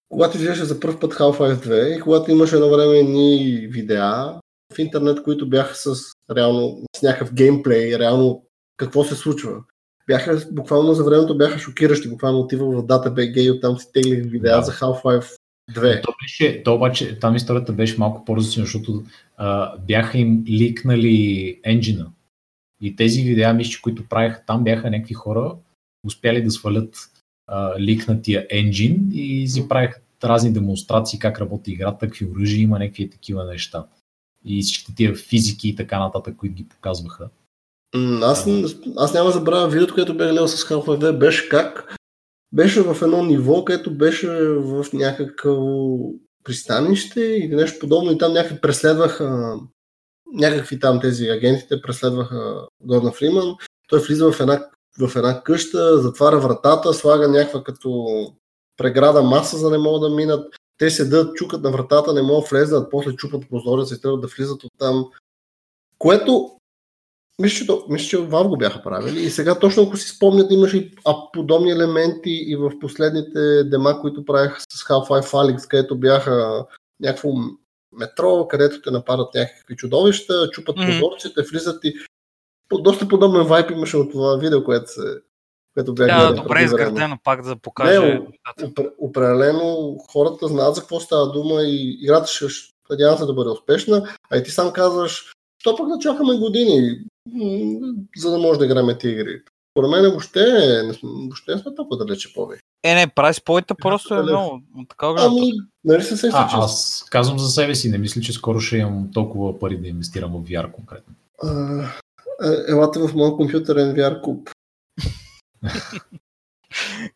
когато излезеше за първ път Half-Life 2 и когато имаше едно време ни видеа в интернет, които бяха с реално с някакъв геймплей, реално какво се случва. Бяха, буквално за времето бяха шокиращи. Буквално отивах в DataBG и оттам си теглих видеа да. за Half-Life 2. То, беше, то обаче, там историята беше малко по-различна, защото а, бяха им ликнали енджина. И тези видеа, мисля, които правиха там, бяха някакви хора, успяли да свалят а, ликнатия енджин и си правиха разни демонстрации как работи играта, какви оръжия има, някакви такива неща. И всичките тия физики и така нататък, които ги показваха. Аз, аз няма да забравя видеото, което бях гледал с Half-Life беше как беше в едно ниво, където беше в някакво пристанище или нещо подобно и там някакви преследваха някакви там тези агентите преследваха Горна Фриман. Той влиза в една, в една къща, затваря вратата, слага някаква като преграда маса, за да не могат да минат. Те седат, чукат на вратата, не могат да влезнат, после чупат прозореца и трябва да влизат от там. Което мисля, че, мисля, че в го бяха правили. И сега точно ако си спомнят, имаше и подобни елементи и в последните дема, които правях с Half-Life Alyx, където бяха някакво метро, където те нападат някакви чудовища, чупат mm-hmm. прозорците, влизат и доста подобен вайп имаше от това видео, което се което бях да, добре изградено, пак да покаже. Не, определено хората знаят за какво става дума и играта ще надявам се да бъде успешна, а и ти сам казваш, що пък да чакаме години, за да може да играме тези игри. Поред мен въобще, въобще не сме толкова далече повече. Е, не, прави спойта просто е много. Така ами, нали се се а, аз казвам за себе си, не мисля, че скоро ще имам толкова пари да инвестирам в VR конкретно. А, е, елате в моят компютърен VR куп. [laughs]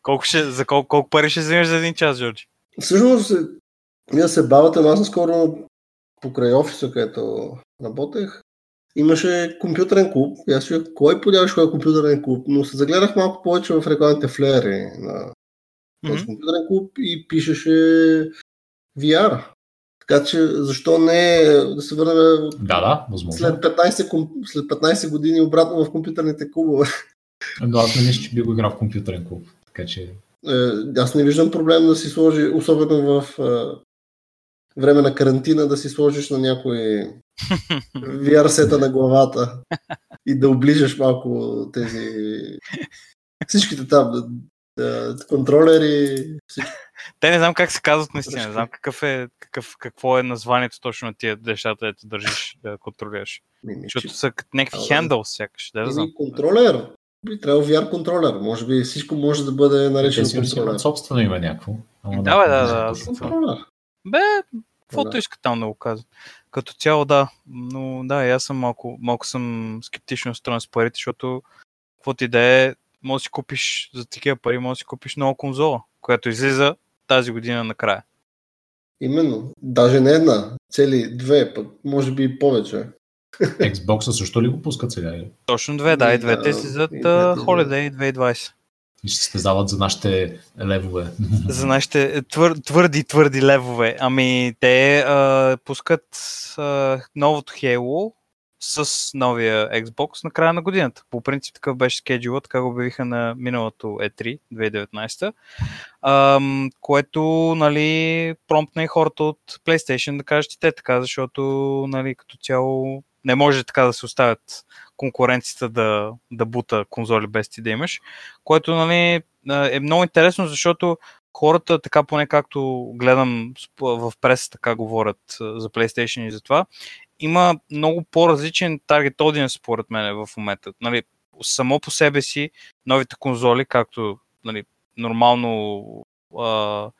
колко ще, за колко, колко пари ще вземеш за един час, Джорджи? Всъщност, вие се бавате, но аз скоро покрай офиса, където работех, имаше компютърен клуб. И аз ще кой подяваш кой е компютърен клуб, но се загледах малко повече в рекламните флери на този mm-hmm. компютърен клуб и пишеше VR. Така че защо не да се върнем да, да, възможно. След, 15, след 15 години обратно в компютърните клубове. Но аз не мисля, че би го играл в компютърен клуб. Така че... Е, аз не виждам проблем да си сложи, особено в е, време на карантина, да си сложиш на някой [laughs] VR-сета на главата и да оближаш малко тези [laughs] всичките там контролери. Всички. Те не знам как се казват наистина, не знам какъв е, какъв, какво е названието точно на тия нещата, да държиш да контролираш. Защото са някакви хендъл сякаш. Да, знам. Контролер. Би трябвало VR контролер. Може би всичко може да бъде наречено контролер. собствено има някакво. Да, да, да. да, контролер. Бе, каквото да. иска там да го казват. Като цяло, да. Но да, аз съм малко, малко съм скептично настроен с парите, защото каквото и да е, може да си купиш за такива пари, може да си купиш нова конзола, която излиза тази година накрая. Именно. Даже не една, цели две, пък може би и повече. Xbox също ли го пускат сега? Точно две, да, и двете си зад Holiday 2020. И ще се за нашите левове. [laughs] За нашите твър, твърди, твърди левове. Ами те а, пускат а, новото Halo с новия Xbox на края на годината. По принцип такъв беше скеджула, така го обявиха на миналото E3 2019, а, което нали, промпна и хората от PlayStation да кажат и те така, защото нали, като цяло не може така да се оставят конкуренцията да, да бута конзоли без ти да имаш, което нали, е много интересно, защото хората, така поне както гледам в преса, така говорят за PlayStation и за това, има много по-различен таргет audience според мен в момента. Нали, само по себе си новите конзоли, както нали, нормално а,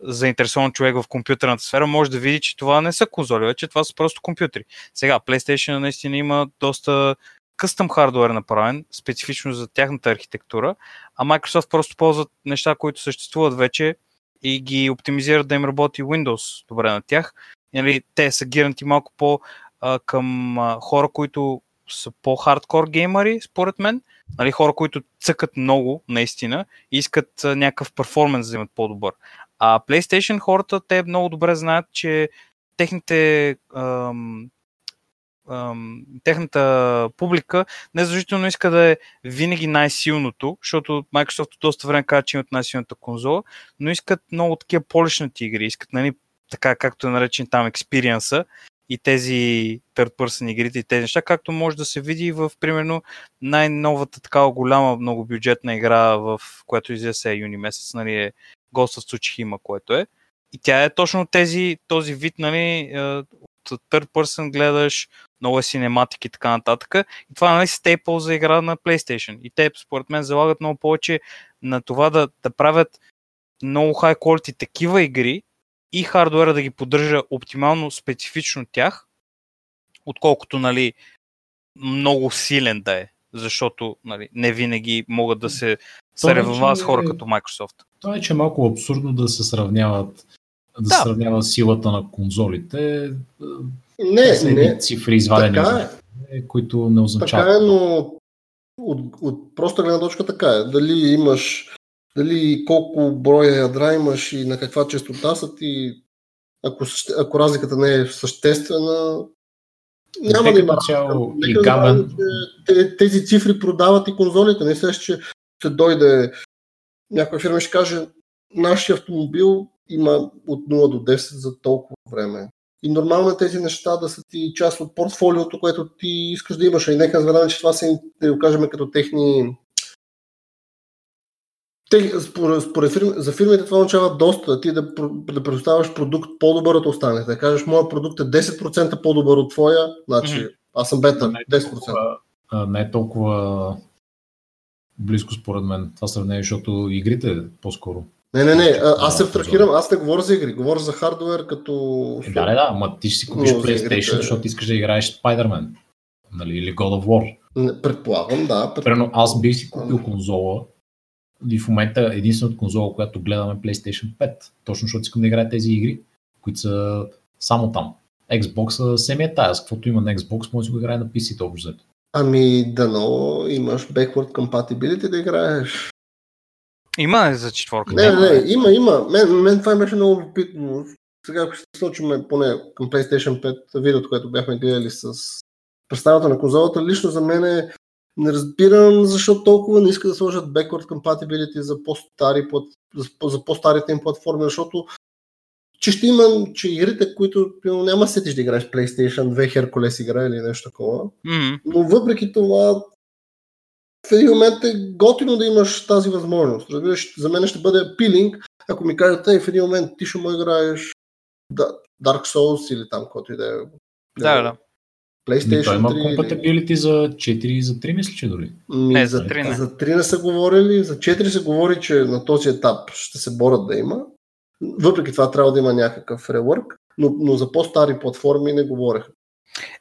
заинтересован човек в компютърната сфера може да види, че това не са конзоли, вече това са просто компютри. Сега, PlayStation наистина има доста къстъм хардуер направен, специфично за тяхната архитектура, а Microsoft просто ползват неща, които съществуват вече и ги оптимизират да им работи Windows добре на тях. Нали, те са гирнати малко по а, към а, хора, които са по-хардкор геймари, според мен. Нали, хора, които цъкат много, наистина, и искат а, някакъв перформанс да имат по-добър. А PlayStation хората, те много добре знаят, че техните ам, ам, техната публика не задължително иска да е винаги най-силното, защото Microsoft доста време казва, че имат най-силната конзола, но искат много такива полишнати игри, искат нали, така както е наречен там експириенса и тези third person игрите и тези неща, както може да се види в примерно най-новата такава голяма многобюджетна игра, в която излезе юни месец, нали, е Ghost of Tsushima, което е. И тя е точно тези, този вид, нали, е, от third person гледаш, много е синематик и така нататък. И това нали, стейпъл за игра на PlayStation. И те, според мен, залагат много повече на това да, да правят много high quality такива игри и хардуера да ги поддържа оптимално специфично тях, отколкото нали, много силен да е, защото нали, не винаги могат да се съревновават с хора като Microsoft. Това е, че е малко абсурдно да се сравняват да, да. сравнява силата на конзолите. Не, не. Цифри извадени, така е. които не означават. Така е, но от, от проста гледна точка така е. Дали имаш, дали колко броя ядра имаш и на каква частота са ти, ако, ако разликата не е съществена, няма да има. Цяло и габен... тези цифри продават и конзолите. Не се, че ще дойде някоя фирма ще каже, нашия автомобил има от 0 до 10 за толкова време. И нормално е тези неща да са ти част от портфолиото, което ти искаш да имаш. И нека разберем, че това са, да го кажем, като техни те, според, според фирми, за фирмите това означава доста. Ти да, да предоставяш продукт по-добър от останалите. Да кажеш, моят продукт е 10% по-добър от твоя, значи mm-hmm. аз съм бета, не е 10%. Толкова, не е толкова близко според мен това сравнение, защото игрите по-скоро. Не, не, не, аз се втрахирам, аз не говоря за игри, говоря за хардвер като... Е, да, да, да, ама ти ще си купиш Но, PlayStation, игрите... защото искаш да играеш Spider-Man. Нали, или God of War. Предполагам, да. Предполагам. аз бих си купил конзола и в момента единствената конзола, която гледаме е PlayStation 5. Точно защото искам да играя тези игри, които са само там. Xbox се е тая, с каквото има на Xbox, може да го играе на PC-то общо Ами, дано имаш backward compatibility да играеш. Има за четворка? Не, не, не, има, има. Мен, мен това беше много любопитно. Сега, ако ще случим поне към PlayStation 5 видеото, което бяхме гледали с представата на конзолата, лично за мен е не разбирам защо толкова не иска да сложат backward compatibility за по-стари, за по-старите им платформи, защото че ще има, че игрите, които няма сетиш да играеш PlayStation 2 Hercules игра или нещо такова. Mm-hmm. Но въпреки това в един момент е готино да имаш тази възможност. Разбираш, за мен ще бъде пилинг, ако ми кажат, ей, в един момент ти ще му играеш Dark Souls или там, който и да е. Да, да. PlayStation той има компатибилити за 4 и за 3, мисля, че дори. Ми, не, за 3 не. За 3 не са говорили, за 4 се говори, че на този етап ще се борят да има. Въпреки това трябва да има някакъв реворк, но, но за по-стари платформи не говореха.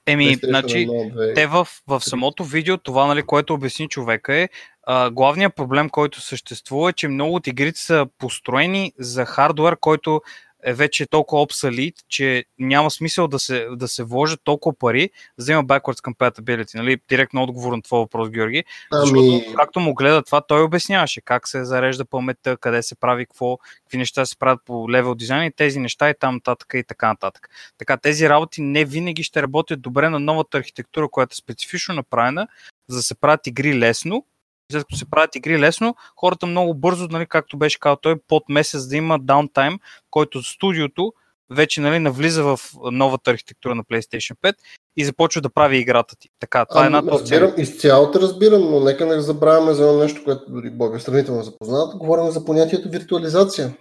Еми, значи, те в, в самото видео, това, нали, което обясни човека е, а, главният проблем, който съществува е, че много от игрите са построени за хардвер, който е вече толкова обсалит, че няма смисъл да се, да се вложат толкова пари, за да има backwards compatibility. Нали? Директно отговор на твой въпрос, Георги. Ами... Защото, както му гледа това, той обясняваше как се зарежда паметта, къде се прави какво, какви неща се правят по левел дизайн и тези неща и там нататък и така нататък. Така, тези работи не винаги ще работят добре на новата архитектура, която е специфично направена, за да се правят игри лесно след като се правят игри лесно, хората много бързо, нали, както беше казал той, под месец да има даунтайм, който студиото вече нали, навлиза в новата архитектура на PlayStation 5 и започва да прави играта ти. Така, това е една разбирам, Изцяло те разбирам, но нека не забравяме за едно нещо, което дори Боби сравнително запознат. Говорим за понятието виртуализация.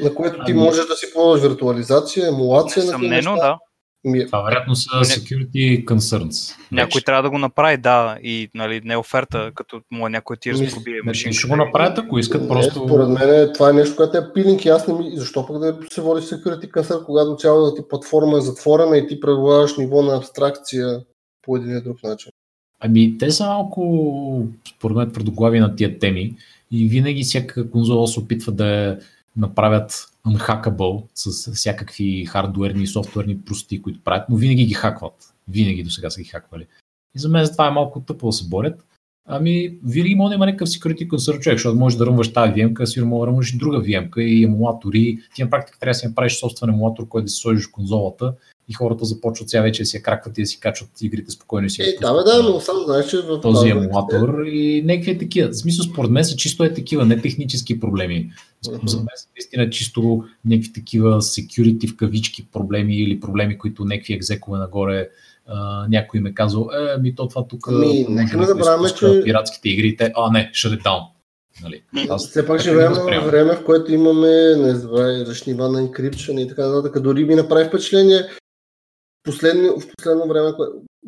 На което ти ами... можеш да си ползваш виртуализация, емулация. Несъмнено, на да. Ми... Това вероятно са security concerns. Някой трябва да го направи, да, и нали, не е оферта, като му е някой ти разпробие машина. Ще го направят, ако искат не, просто... Според мен това е нещо, което е пилинг и аз не ми... Защо пък да се води security concern, когато цялата ти платформа е затворена и ти предлагаш ниво на абстракция по един или друг начин? Ами, те са малко, според мен, предоглави на тия теми и винаги всяка конзола се опитва да е направят unhackable с всякакви хардуерни и софтуерни прости, които правят, но винаги ги хакват. Винаги до сега са ги хаквали. И за мен това е малко тъпо да се борят. Ами, винаги може да има някакъв security concern човек, защото можеш да ръмваш тази VM-ка, сигурно може да ръмваш и друга VM-ка и емулатори. Ти на практика трябва да си направиш собствен емулатор, който да си сложиш в конзолата и хората започват сега вече да си я кракват и да си качват игрите спокойно си. Е, да, бе, да, но само знаеш, че в този емулатор и някакви е такива. В смисъл, според мен са чисто е такива, не технически проблеми. Uh-huh. За мен са наистина чисто някакви такива security в кавички проблеми или проблеми, които някакви екзекове нагоре Uh, някой ме казал, е, ми то това тук ами, нека не забравяме, че... пиратските игри, те, а не, down. Нали? Аз, Все пак живеем в време, в което имаме, не знам, нива на encryption и така нататък. Дори ми направи впечатление последно, в последно време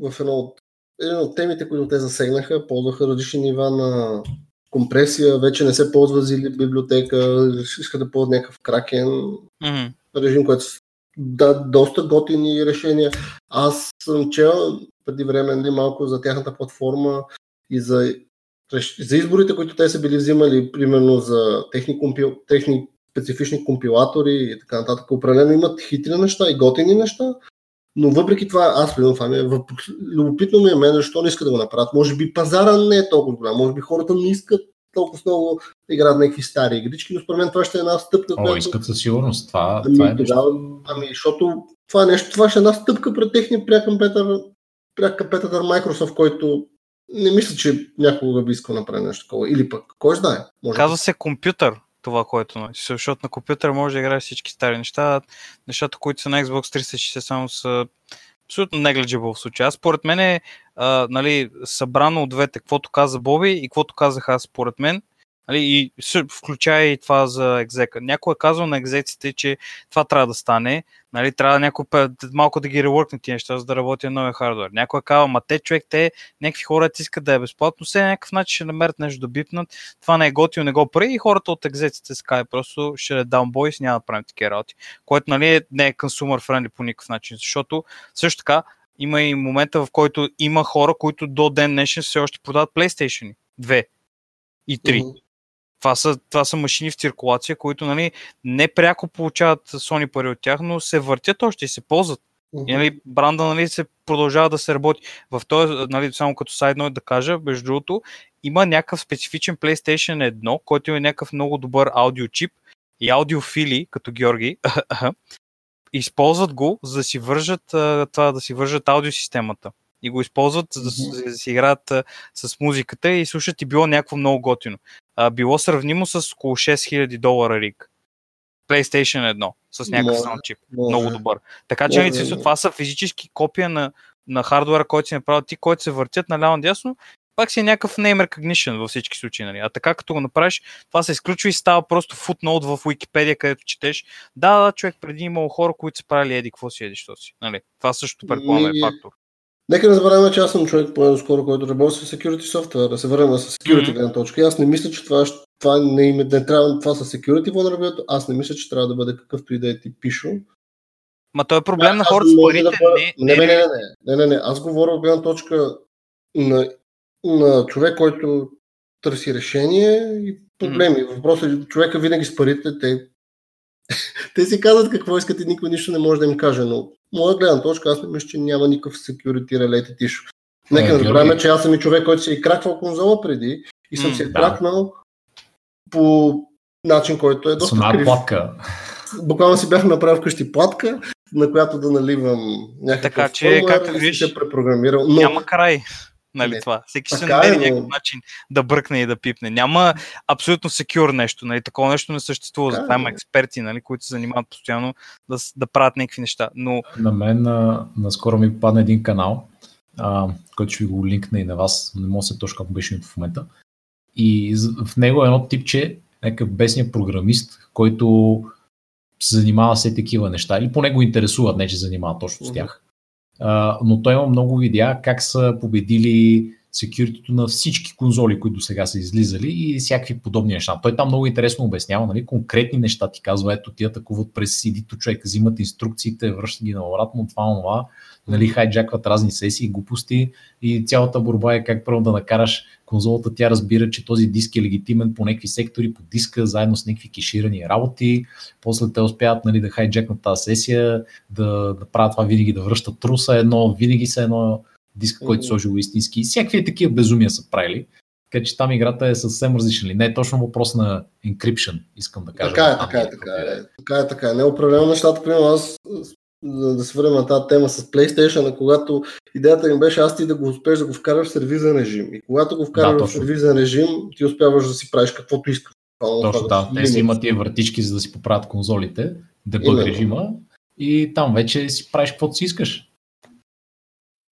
в едно от, едно от темите, които те засегнаха, ползваха различни нива на компресия, вече не се ползва зили библиотека, иска да ползва някакъв кракен mm-hmm. режим, който да, доста готини решения. Аз съм чел преди време нали, малко за тяхната платформа и за, за изборите, които те са били взимали, примерно за техни, компил, техни специфични компилатори и така нататък. Определено имат хитри неща и готини неща, но въпреки това, аз примерно това ми е, любопитно ми е мен, защо не иска да го направят. Може би пазара не е толкова голям, може би хората не искат толкова много да играят някакви стари игрички, но според мен това ще е една стъпка. О, която... искат със сигурност. Това, ами, това е тогава, ами, защото това е нещо, това ще е една стъпка пред техния пряк компетър, пряк компетър Microsoft, който не мисля, че някога би искал да направи нещо такова. Или пък, кой знае. Може Казва се компютър това, което носи. Защото на компютъра може да играеш всички стари неща. Нещата, които са на Xbox 360 само са абсолютно negligible в случая. Аз според мен е нали, събрано от двете, каквото каза Боби и каквото казах аз според мен. Нали, и включая и това за екзека. Някой е казал на екзеците, че това трябва да стане. Нали, трябва някой малко да ги реворкне тези неща, за да работи новия хардвер. Някой е казал, ма те човек, те някакви хора ти искат да е безплатно, все някакъв начин ще намерят нещо да бипнат. Това не е готино, не го прави и хората от екзеците скай просто ще е даунбойс, няма да правим такива работи. Което нали, не е consumer friendly по никакъв начин, защото също така има и момента, в който има хора, които до ден днешен все още продават PlayStation 2 и 3. Mm-hmm. Това са, това са машини в циркулация, които нали, не пряко получават Sony пари от тях, но се въртят още и се ползват. Uh-huh. И, нали, бранда нали, се продължава да се работи. В този, нали, само като сайдно да кажа, между другото, има някакъв специфичен PlayStation 1, който има някакъв много добър аудиочип и аудиофили, като Георги, [laughs] използват го, за да си вържат, това, да си вържат аудиосистемата и го използват, за да, да си играят с музиката и слушат и било някакво много готино. А, било сравнимо с около 6000 долара рик. PlayStation 1 с някакъв саундчип. Много добър. Така че може, това са физически копия на, на хардуера, който си направил ти, който се въртят наляво дясно, пак си е някакъв name recognition във всички случаи. Нали? А така като го направиш, това се изключва и става просто футноут в Wikipedia, където четеш. Да, да, човек, преди имало хора, които са правили еди, какво си еди, що си. Нали? Това също предполагам е фактор. Нека не забравяме, че аз съм човек по скоро, който работи с security software, да се върнем с security гледна mm-hmm. точка. аз не мисля, че това, това не, им, не трябва, това с security vulnerability, аз не мисля, че трябва да бъде какъвто и да е ти пишо. Ма то е проблем а, на хората с парите. Да не, не, не, не, не, не, не, аз говоря от гледна точка на, на човек, който търси решение и проблеми. Mm-hmm. Въпросът е, човека винаги с парите, те, [laughs] те си казват какво искат и никой нищо не може да им каже, но моя гледна точка, аз не мисля, че няма никакъв security related issue. Нека не забравяме, че аз съм и човек, който си е краквал конзола преди и съм mm, се да. кракнал по начин, който е доста Сама крив. платка. Буквално си бях направил вкъщи платка, на която да наливам някакъв така, че, както виж, се препрограмирал. Но... Няма край. Нали, не, това. Всеки ще намери е, някакъв начин да бръкне и да пипне. Няма абсолютно секюр нещо. Нали, такова нещо не съществува. Затова има е. експерти, нали, които се занимават постоянно да, да правят някакви неща. Но... На мен на, наскоро ми падна един канал, а, който ще ви го линкна и на вас. Не мога се точно как беше в момента. И в него е едно типче, някакъв бесния програмист, който се занимава с такива неща. Или поне го интересуват, не че занимава точно с тях но той има много видеа как са победили секюритито на всички конзоли, които сега са излизали и всякакви подобни неща. Той там много интересно обяснява, нали, конкретни неща ти казва, ето ти атакуват през CD-то, човек взимат инструкциите, връщат ги на обратно, това, това, нали, хайджакват разни сесии, глупости и цялата борба е как първо да накараш конзолата, тя разбира, че този диск е легитимен по някакви сектори, по диска, заедно с някакви кеширани работи, после те успяват нали, да хайджакнат тази сесия, да, да правят това винаги, да връщат труса едно, винаги са едно диск, който сложил истински. Всякакви такива безумия са правили. Така че там играта е съвсем различна. Не е точно въпрос на encryption, искам да кажа. Така е, така е, така е. Така е, така е. Не определено нещата, примерно аз да се върнем на тази тема с PlayStation, когато идеята им беше аз ти да го успееш да го вкараш в сервизен режим. И когато го вкараш да, в сервизен режим, ти успяваш да си правиш каквото искаш. Точно, да. Те си имат тия вратички, за да си поправят конзолите, да бъде режима и там вече си правиш каквото си искаш.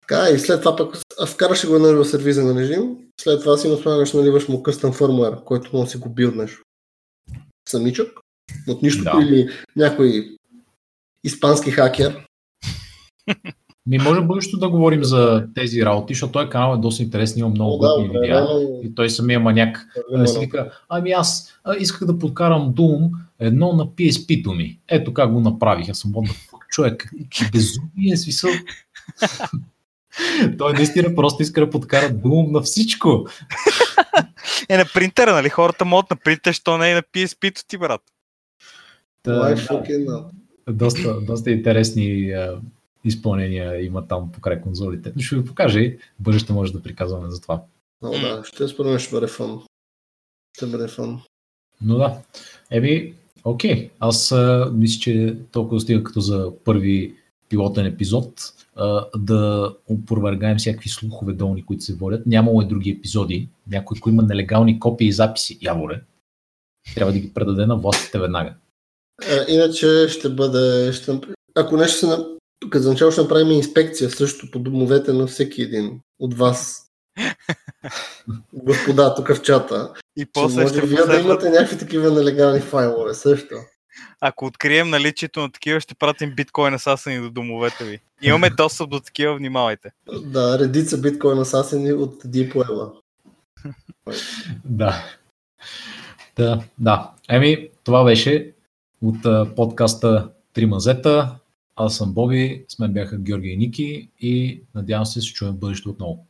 Така, и след това пък вкараш го в сервизен режим, след това си наслагаш, наливаш му къстън фърмуер, който да си го билднеш самичък, от нищо да. или някой испански хакер. Ми може бъдещо да говорим за тези работи, защото този канал е доста интересен, има много готини да, видеа. И той самия маняк да, си вика, ами аз а, исках да подкарам Doom едно на PSP-то ми. Ето как го направих. Аз съм модна човек. Безумие смисъл. Той наистина просто иска да подкара Doom на всичко. е на принтера, нали? Хората могат на принтер, що не е на PSP-то ти, брат. Да, да. Доста, доста интересни а, изпълнения има там покрай конзолите. Но ще ви покажа и бъдеще може да приказваме за това. О, да, ще спорим, ще бъде фон. Ще бъде фон. Но да. Еми, окей. Аз а, мисля, че толкова стига като за първи пилотен епизод да опровергаем всякакви слухове долни, които се водят. Нямало е други епизоди. Някой, който има нелегални копии и записи, яворе, трябва да ги предаде на властите веднага. А, иначе ще бъде... Ще... Ако нещо се... Като за начало ще направим инспекция също по домовете на всеки един от вас. [laughs] Господа, тук в чата. И после може ще вие да имате някакви такива нелегални файлове също. Ако открием наличието на такива, ще пратим биткоин асасени до домовете ви. Имаме достъп до такива, внимавайте. Да, редица биткоин асасени от Deep Web. [laughs] да. Да, да. Еми, това беше от подкаста Три мазета. Аз съм Боби, с мен бяха Георги и Ники и надявам се се чуем в бъдеще отново.